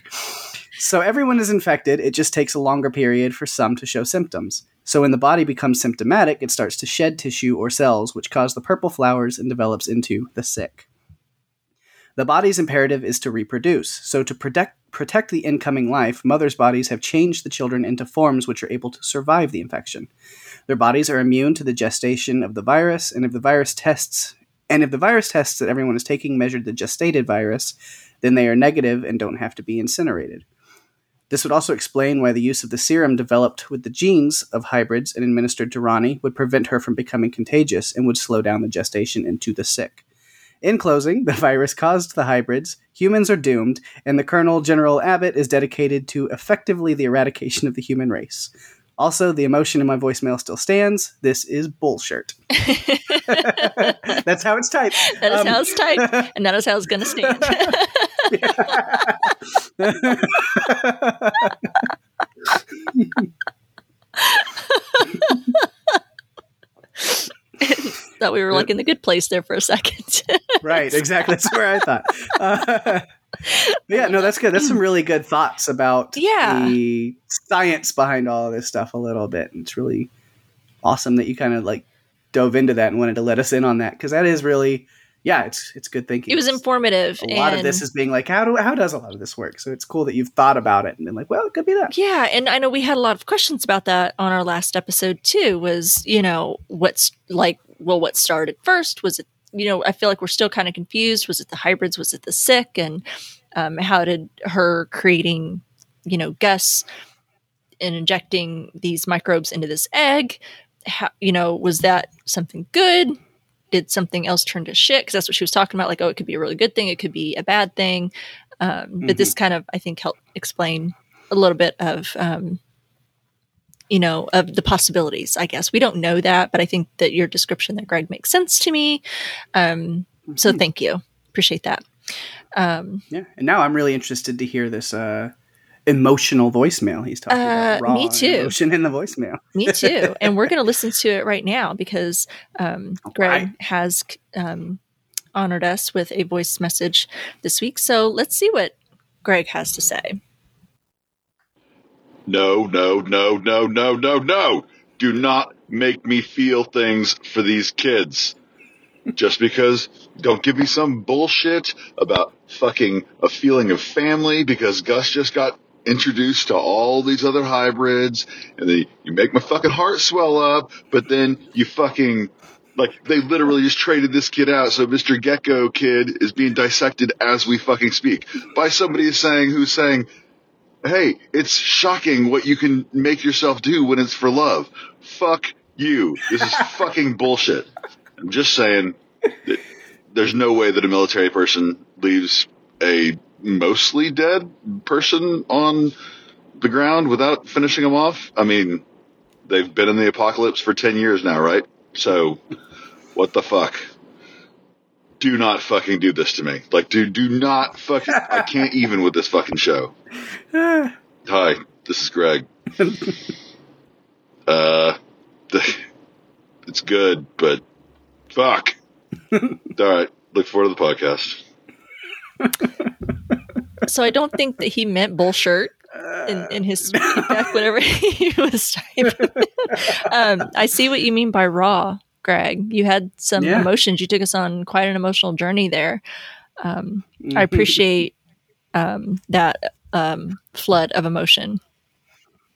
C: So everyone is infected. It just takes a longer period for some to show symptoms. So when the body becomes symptomatic, it starts to shed tissue or cells, which cause the purple flowers and develops into the sick. The body's imperative is to reproduce. So to protect protect the incoming life, mothers' bodies have changed the children into forms which are able to survive the infection. Their bodies are immune to the gestation of the virus, and if the virus tests and if the virus tests that everyone is taking measured the gestated virus, then they are negative and don't have to be incinerated. This would also explain why the use of the serum developed with the genes of hybrids and administered to Rani would prevent her from becoming contagious and would slow down the gestation into the sick. In closing, the virus caused the hybrids, humans are doomed, and the Colonel General Abbot is dedicated to effectively the eradication of the human race. Also, the emotion in my voicemail still stands. This is bullshit. That's how it's typed.
B: That is
C: Um,
B: how it's typed, and that is how it's going to stand. Thought we were like in the good place there for a second.
C: right, exactly. That's where I thought. Uh, yeah, no, that's good. That's some really good thoughts about
B: Yeah.
C: the science behind all of this stuff a little bit. And it's really awesome that you kind of like dove into that and wanted to let us in on that because that is really, yeah, it's it's good thinking.
B: it was informative.
C: A lot of this is being like, how do how does a lot of this work? So it's cool that you've thought about it and been like, well, it could be that.
B: Yeah, and I know we had a lot of questions about that on our last episode too. Was you know what's like? Well, what started first? Was it you know? I feel like we're still kind of confused. Was it the hybrids? Was it the sick? And um, how did her creating you know Gus and injecting these microbes into this egg? How, you know, was that something good? Did something else turn to shit? Because that's what she was talking about. Like, oh, it could be a really good thing. It could be a bad thing. Um, But this kind of, I think, helped explain a little bit of um, you know of the possibilities i guess we don't know that but i think that your description there greg makes sense to me um, so
C: Mhm.
B: thank you appreciate that um,
C: Yeah, and now I'm really interested to hear this uh, emotional voicemail he's talking
B: Uh,
C: about. Raw
B: me too.
C: Emotion in the voicemail.
B: me too and we're going to listen to it right now because um, greg
C: right.
B: has um, honored us with a voice message this week so let's see what greg has to say
D: No, no, no, no, no, no, no. Do not make me feel things for these kids. Just because, don't give me some bullshit about fucking a feeling of family because Gus just got introduced to all these other hybrids and they, you make my fucking heart swell up, but then you fucking, like, they literally just traded this kid out. So Mr. Gecko kid is being dissected as we fucking speak by somebody saying, who's saying, hey, it's shocking what you can make yourself do when it's for love. Fuck you. This is fucking bullshit. I'm just saying that there's no way that a military person leaves a mostly dead person on the ground without finishing them off. I mean, they've been in the apocalypse for 10 years now, right? So, what the fuck? Do not fucking do this to me. Like, dude, do not fucking, I can't even with this fucking show. Hi, this is Greg. uh, it's good, but fuck. All right, look forward to the podcast.
B: So i don't think that he meant bullshit in, in his feedback, whatever he was typing. um, I see what you mean by raw, Greg. You had some
C: Yeah.
B: emotions. You took us on quite an emotional journey there. Um,
C: Mm-hmm.
B: I appreciate um, that um, flood of emotion.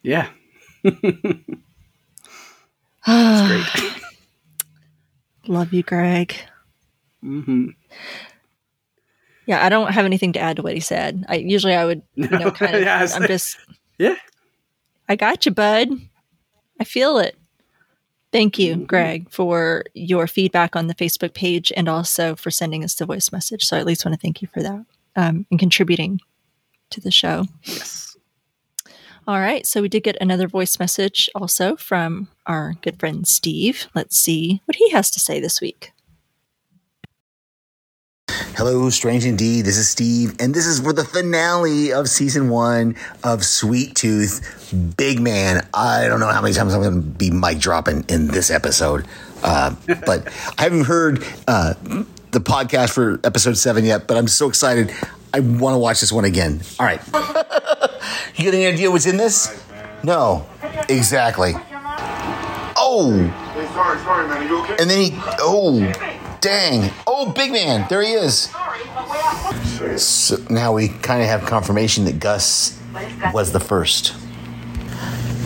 C: Yeah.
B: Love you, Greg.
C: hmm
B: Yeah, I don't have anything to add to what he said. I usually I would, you know, kind of.
C: Yeah,
B: I'm
C: like-
B: just.
C: Yeah.
B: I got you, bud. I feel it. Thank you,
C: Mhm.
B: Greg, for your feedback on the Facebook page and also for sending us the voice message. So I at least want to thank you for that um, and contributing to the show.
C: Yes.
B: All right. So we did get another voice message also from our good friend Steve. Let's see what he has to say this week.
E: Hello, Strange Indeed. This is Steve, and this is for the finale of season one of Sweet Tooth. Big man. I don't know how many times I'm going to be mic dropping in this episode, uh, but I haven't heard uh, the podcast for episode seven yet. But I'm so excited. I want to watch this one again. All right. you get any idea what's in this? No. Exactly. Oh.
F: Hey, sorry, sorry, man. Are you okay?
E: And then he, oh, dang. Oh, big man. There he is. So now we kind of have confirmation that Gus was the first.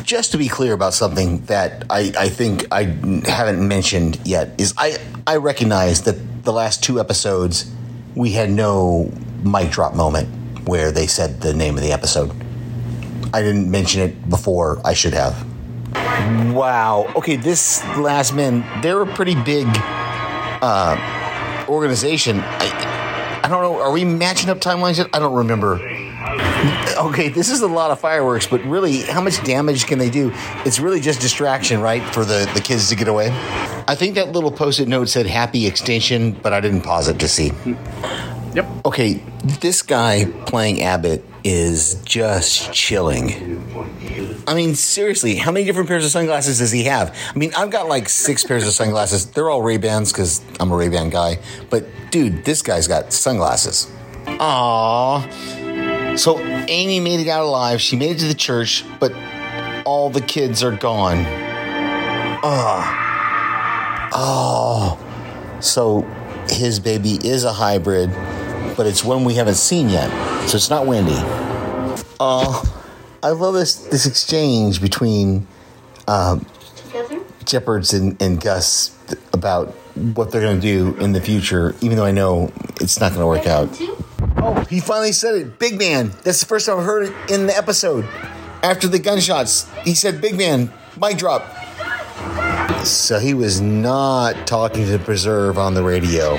E: Just to be clear about something that I, I think I haven't mentioned yet is I, I recognize that the last two episodes we had no mic drop moment where they said the name of the episode. I didn't mention it before. I should have. Wow. Okay, this Last Men, they're a pretty big uh, organization. I, I don't know. Are we matching up timelines yet? I don't remember. Okay, this is a lot of fireworks, but really, how much damage can they do? It's really just distraction, right, for the, the kids to get away? I think that little post it note said happy extinction, but I didn't pause it to see.
C: Yep.
E: Okay, this guy playing Abbot is just chilling. I mean, seriously, how many different pairs of sunglasses does he have? I mean, I've got like six pairs of sunglasses. They're all Ray Bans because I'm a Ray Ban guy. But dude, this guy's got sunglasses. Aww. So Aimee made it out alive. She made it to the church, but all the kids are gone. Oh. Oh. So his baby is a hybrid, but it's one we haven't seen yet. So it's not Wendy. Oh. I love this this exchange between um, Jepperds and, and Gus about what they're going to do in the future, even though I know it's not going to work out. Oh, he finally said it. Big man. That's the first time I've heard it in the episode. After the gunshots, he said, Big man, mic drop. So he was not talking to Preserve on the radio.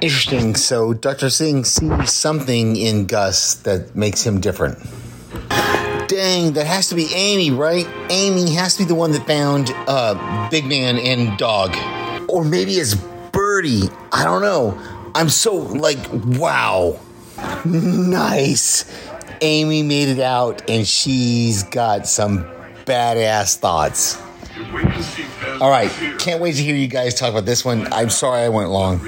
E: Interesting. So Dr. Singh sees something in Gus that makes him different. Dang, that has to be Aimee, right? Aimee has to be the one that found uh, Big Man and Dog. Or maybe it's Birdie. I don't know. I'm so like, wow. Nice. Aimee made it out and she's got some badass thoughts. All right, can't wait to hear you guys talk about this one. I'm sorry I went long.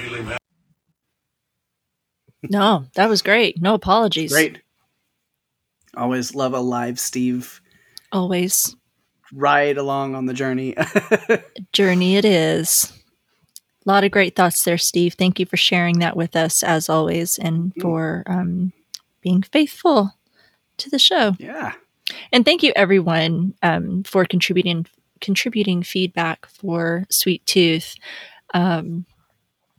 B: No, that was great. No apologies.
C: Great. Always love a live Steve
B: Always.
C: ride along on the journey.
B: Journey it is. A lot of great thoughts there, Steve. Thank you for sharing that with us as always and for um, being faithful to the show.
C: yeah.
B: And thank you everyone um, for contributing contributing feedback for Sweet Tooth. Um,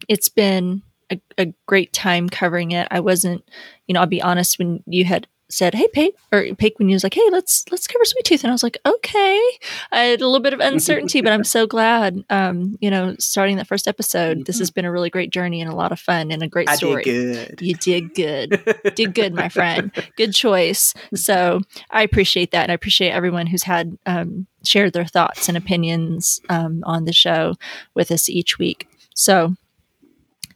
B: it's been a, a great time covering it. I wasn't, you know, I'll be honest when you had said, "Hey, Pake," or Pake when you was like, "Hey, let's let's cover Sweet Tooth," and I was like, "Okay." I had a little bit of uncertainty, but I'm so glad. Um, you know, starting that first episode, this has been a really great journey and a lot of fun and a great story.
C: did good.
B: You did good. did good, my friend. Good choice. So I appreciate that. And I appreciate everyone who's had um, shared their thoughts and opinions um, on the show with us each week. So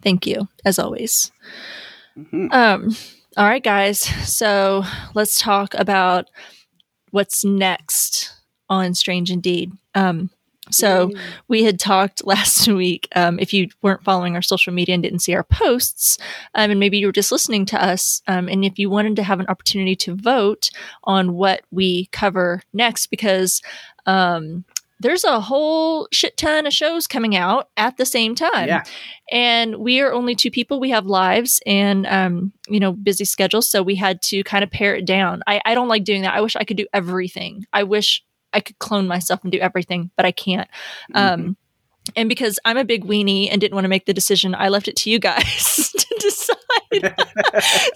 B: thank you, as always.
C: Mhm.
B: Um, all right, guys. So let's talk about what's next on Strange Indeed. Um, so we had talked last week. Um, if you weren't following our social media and didn't see our posts, um, and maybe you were just listening to us, um, and if you wanted to have an opportunity to vote on what we cover next, because um, there's a whole shit ton of shows coming out at the same time.
C: Yeah.
B: and we are only two people. We have lives and um, you know busy schedules so we had to kind of pare it down. I, I don't like doing that. I wish i could do everything. I wish i could clone myself and do everything but i can't. Um, and because i'm a big weenie and didn't want to make the decision i left it to you guys to decide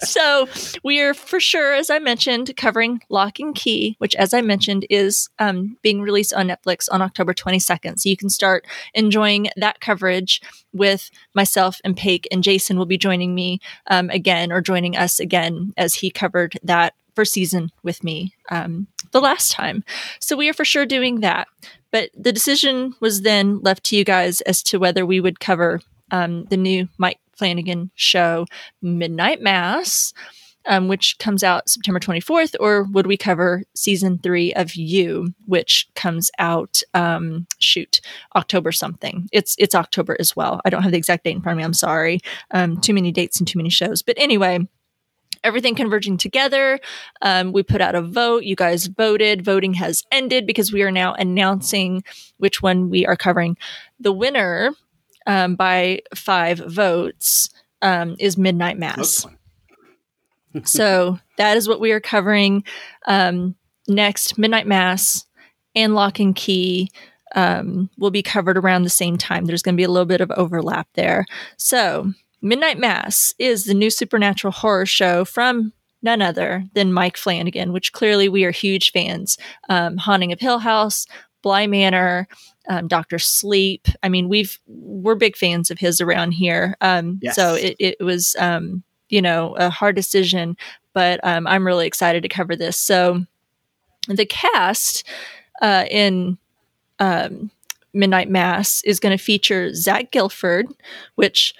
B: so we are for sure as i mentioned covering locke and key which as i mentioned is um, being released on netflix on october 22nd so you can start enjoying that coverage with myself and Paik, and Jason will be joining me um, again or joining us again as he covered that first season with me um, the last time. So we are for sure doing that. But the decision was then left to you guys as to whether we would cover um, the new Mike Flanagan show, Midnight Mass. Um, which comes out September 24th, or would we cover season three of You, which comes out, um, shoot, October something. It's it's October as well. I don't have the exact date in front of me. I'm sorry. Um, too many dates and too many shows. But anyway, everything converging together. Um, we put out a vote. You guys voted. Voting has ended because we are now announcing which one we are covering. The winner um, by five votes um, is Midnight Mass. so that is what we are covering um, next. Midnight Mass and Locke and Key um, will be covered around the same time. There's going to be a little bit of overlap there. So Midnight Mass is the new supernatural horror show from none other than Mike Flanagan, which clearly we are huge fans. Um, Haunting of Hill House, Bly Manor, um, Doctor Sleep. I mean, we've we're big fans of his around here. Um,
C: Yes.
B: So it, it was um, you know a hard decision, but um, I'm really excited to cover this. So the cast uh, in um, Midnight Mass is going to feature Zach Gilford, which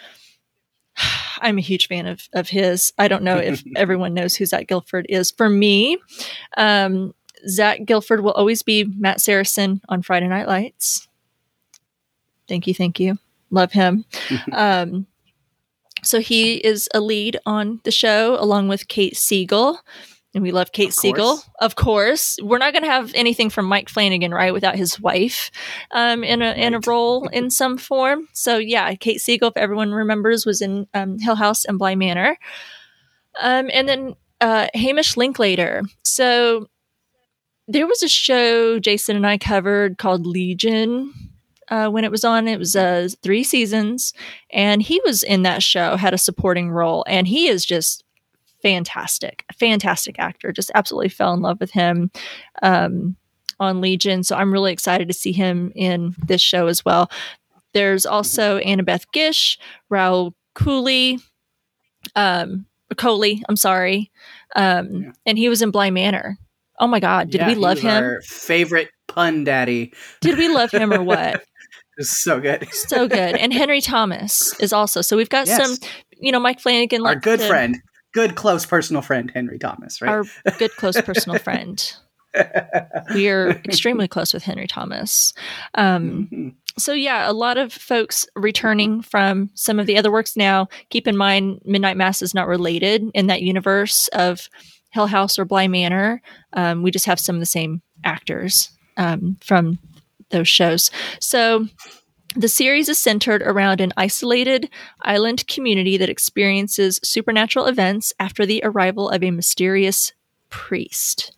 B: I'm a huge fan of of his. I don't know if everyone knows who Zach Gilford is. For me, um, Zach Gilford will always be Matt Saracen on Friday Night Lights. Thank you, thank you. Love him. um, so he is a lead on the show along with Kate Siegel. And we love Kate
C: Of
B: Siegel, of course. We're not going to have anything from Mike Flanagan, right, without his wife um, in a in a role in some form. So yeah, Kate Siegel, if everyone remembers, was in um, Hill House and Bly Manor. Um, and then uh, Hamish Linklater. So there was a show Jason and I covered called Legion uh, when it was on. It was uh, three seasons, and he was in that show, had a supporting role, and he is just fantastic, fantastic actor. Just absolutely fell in love with him um, on Legion. So I'm really excited to see him in this show as well. There's also Annabeth Gish, Raul Cooley, um, Kohli, I'm sorry. Um,
C: Yeah.
B: And he was in Bly Manor. Oh my God. Did
C: Yeah,
B: we love him?
C: Our favorite pun daddy.
B: Did we love him or what?
C: It's so good.
B: so good. And Henry Thomas is also. So we've got
C: Yes.
B: some, you know, Mike Flanagan.
C: Our good
B: to-
C: friend, good close personal friend, Henry Thomas, right?
B: Our good, close personal friend. We are extremely close with Henry Thomas. Um,
C: Mhm.
B: so yeah, a lot of folks returning from some of the other works now. Keep in mind, Midnight Mass is not related in that universe of Hill House or Bly Manor. Um, we just have some of the same actors um, from those shows. So the series is centered around an isolated island community that experiences supernatural events after the arrival of a mysterious priest.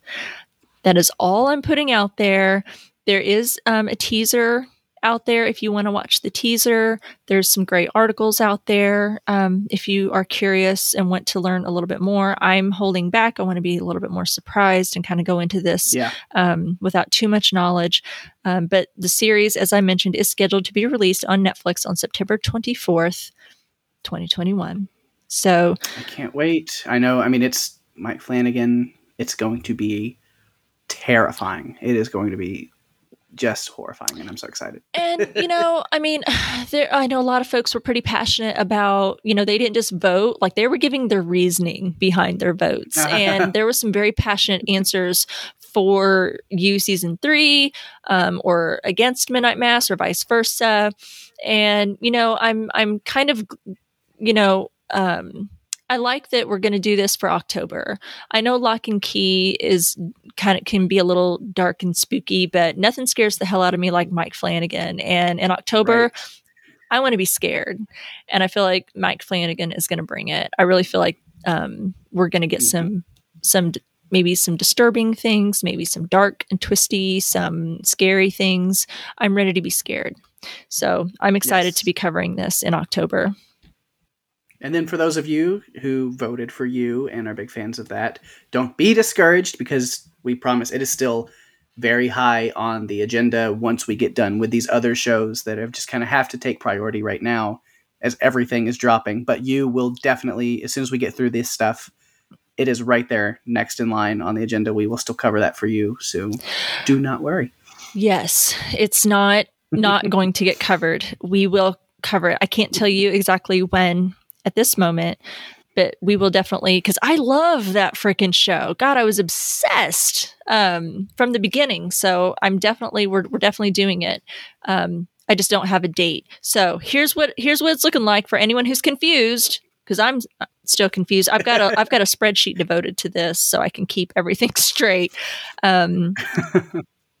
B: That is all I'm putting out there. There is um, a teaser out there if you want to watch the teaser. There's some great articles out there um, if you are curious and want to learn a little bit more. I'm holding back. I want to be a little bit more surprised and kind of go into this
C: Yeah.
B: um, without too much knowledge. Um, but the series, as I mentioned, is scheduled to be released on Netflix on September 24th, 2021. So,
C: I can't wait. I know. I mean, it's Mike Flanagan. It's going to be terrifying. It is going to be just horrifying, and I'm so excited.
B: and you know, I mean, there I know a lot of folks were pretty passionate about, you know, they didn't just vote, like they were giving their reasoning behind their votes. and there was some very passionate answers for you season 3 um, or against Midnight Mass or vice versa. And you know, I'm I'm kind of you know, um I like that we're going to do this for October. I know Locke and Key is kind of can be a little dark and spooky, but nothing scares the hell out of me like Mike Flanagan. And in October,
C: Right.
B: I want to be scared, and I feel like Mike Flanagan is going to bring it. I really feel like um, we're going to get some some maybe some disturbing things, maybe some dark and twisty, some scary things. I'm ready to be scared. So I'm excited
C: Yes.
B: to be covering this in October.
C: And then for those of you who voted for you and are big fans of that, don't be discouraged because we promise it is still very high on the agenda once we get done with these other shows that have just kind of have to take priority right now as everything is dropping. But you will definitely, as soon as we get through this stuff, it is right there next in line on the agenda. We will still cover that for you. So do not worry.
B: Yes, it's not not going to get covered. We will cover it. I can't tell you exactly when at this moment, but we will definitely because I love that freaking show. God, I was obsessed um, from the beginning. So I'm definitely we're we're definitely doing it. Um, I just don't have a date. So here's what here's what it's looking like for anyone who's confused because I'm still confused. I've got a I've got a spreadsheet devoted to this so I can keep everything straight. Um,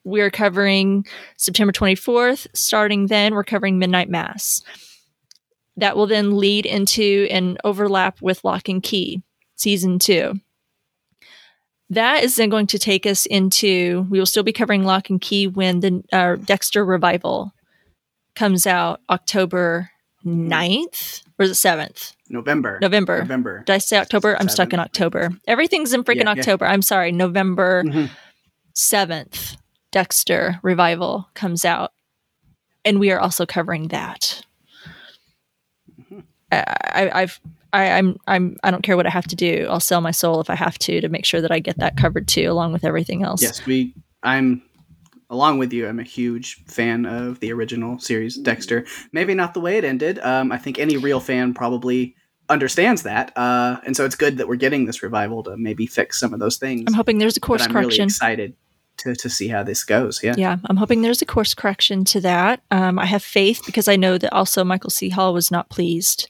B: we're covering September 24th. Starting then, we're covering Midnight Mass. That will then lead into and overlap with Locke and Key season two. That is then going to take us into. We will still be covering Locke and Key when the uh, Dexter revival comes out October 9th or is it 7th?
C: November.
B: November.
C: November.
B: Did I say October? I'm stuck in October. Everything's in freaking
C: Yeah, yeah.
B: October. I'm sorry. November
C: Mhm.
B: 7th, Dexter Revival comes out. And we are also covering that. I, I've, I, I'm, I'm, I don't care what I have to do. I'll sell my soul if I have to to make sure that I get that covered too, along with everything else.
C: Yes, we. I'm along with you. I'm a huge fan of the original series Dexter. Maybe not the way it ended. Um, I think any real fan probably understands that, uh, and so it's good that we're getting this revival to maybe fix some of those things.
B: I'm hoping there's a course
C: I'm really
B: correction.
C: excited to to see how this goes. Yeah.
B: yeah, I'm hoping there's a course correction to that. Um, I have faith because I know that also Michael C. Hall was not pleased,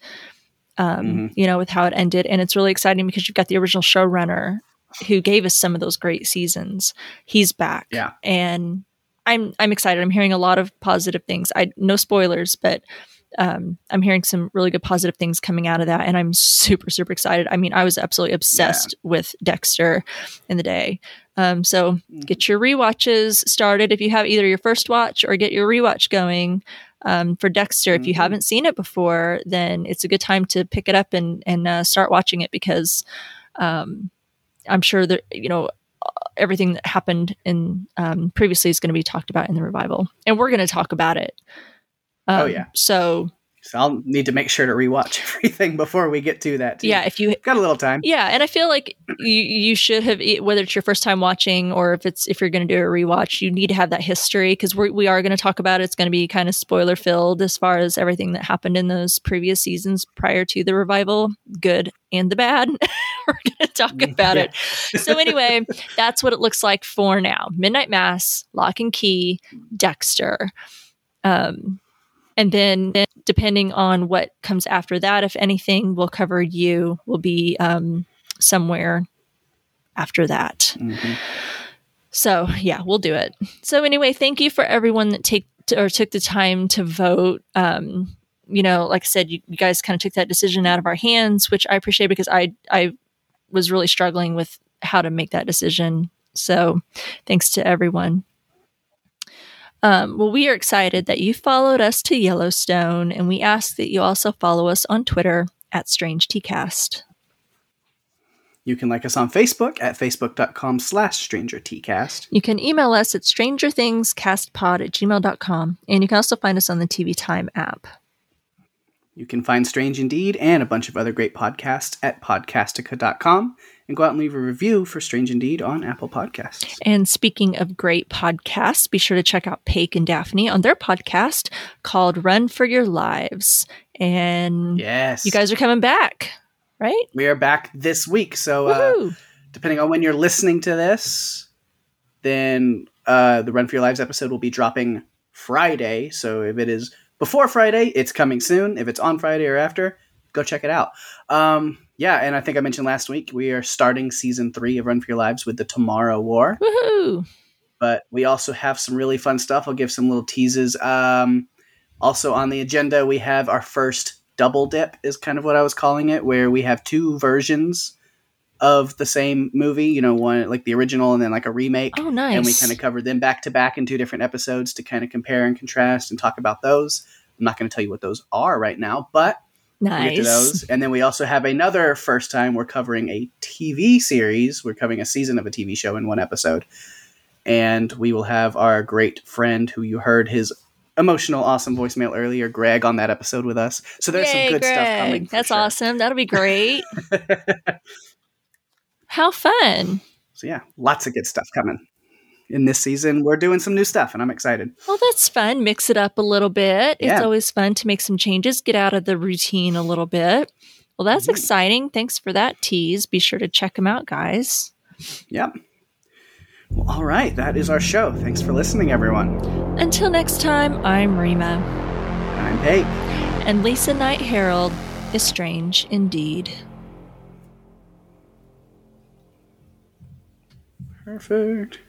B: um,
C: Mhm.
B: you know, with how it ended, and it's really exciting because you've got the original showrunner who gave us some of those great seasons. He's back,
C: Yeah.
B: and I'm I'm excited. I'm hearing a lot of positive things. I no spoilers, but um, I'm hearing some really good positive things coming out of that, and I'm super super excited. I mean, I was absolutely obsessed with Dexter in the day. Um, so get your rewatches started if you have either your first watch or get your rewatch going um, for Dexter. If you
C: Mhm.
B: haven't seen it before, then it's a good time to pick it up and and uh, start watching it because um, I'm sure that you know everything that happened in um, previously is going to be talked about in the revival, and we're going to talk about it. Um,
C: Oh, yeah.
B: So
C: So I'll need to make sure to rewatch everything before we get to that. Too.
B: yeah, if you
C: got a little time.
B: Yeah, and I feel like you you should have whether it's your first time watching or if it's if you're going to do a rewatch, you need to have that history because we we are going to talk about it. It's going to be kind of spoiler filled as far as everything that happened in those previous seasons prior to the revival, good and the bad. We're going to talk about
C: Yeah.
B: it. So anyway, that's what it looks like for now. Midnight Mass, Locke and Key, Dexter. Um and then depending on what comes after that, if anything, we'll cover you will be um, somewhere after that.
C: Mhm.
B: So yeah, we'll do it. So anyway, thank you for everyone that take or took the time to vote. Um, you know, like I said, you, you guys kind of took that decision out of our hands, which I appreciate because I I was really struggling with how to make that decision. So thanks to everyone. Um, well, we are excited that you followed us to Yellowstone, and we ask that you also follow us on Twitter at Strange Tcast.
C: You can like us on Facebook at facebook.com slash stranger tcast.
B: You can email us at strangerthingscastpod at gmail.com, and you can also find us on the TV Time app.
C: You can find Strange Indeed and a bunch of other great podcasts at podcastica.com and go out and leave a review for Strange Indeed on Apple Podcasts.
B: And speaking of great podcasts, be sure to check out Paik and Daphne on their podcast called Run for Your Lives. And
C: Yes.
B: you guys are coming back, right?
C: we are back this week. So, uh, depending on when you're listening to this, then uh, the Run for Your Lives episode will be dropping Friday. So if it is before Friday, it's coming soon. If it's on Friday or after, go check it out. Um, yeah, and I think I mentioned last week we are starting season three of Run for Your Lives with the Tomorrow War,
B: Woohoo!
C: but we also have some really fun stuff. I'll give some little teases. Um, also on the agenda, we have our first double dip, is kind of what I was calling it, where we have two versions of the same movie. You know, one like the original and then like a remake.
B: Oh, nice.
C: And we kind of cover them back to back in two different episodes to kind of compare and contrast and talk about those. I'm not going to tell you what those are right now, but we'll get to
B: nice.
C: those. And then we also have another first time we're covering a TV series. We're covering a season of a TV show in one episode. And we will have our great friend who you heard his emotional, awesome voicemail earlier, Greg, on that episode with us. So there's
B: Yay,
C: some good stuff coming.
B: That's
C: sure.
B: awesome. That'll be great. How fun.
C: So yeah, lots of good stuff coming. In this season, we're doing some new stuff, and I'm excited.
B: Well, that's fun. Mix it up a little bit. It's always fun to make some changes, get out of the routine a little bit. Well, that's
C: Mhm.
B: exciting. Thanks for that tease. Be sure to check them out, guys.
C: Yep. Well, all right, that is our show. Thanks for listening, everyone.
B: Until next time, I'm Rima.
C: I'm Pate.
B: And Lisa Knight Herald is strange indeed.
C: Perfect.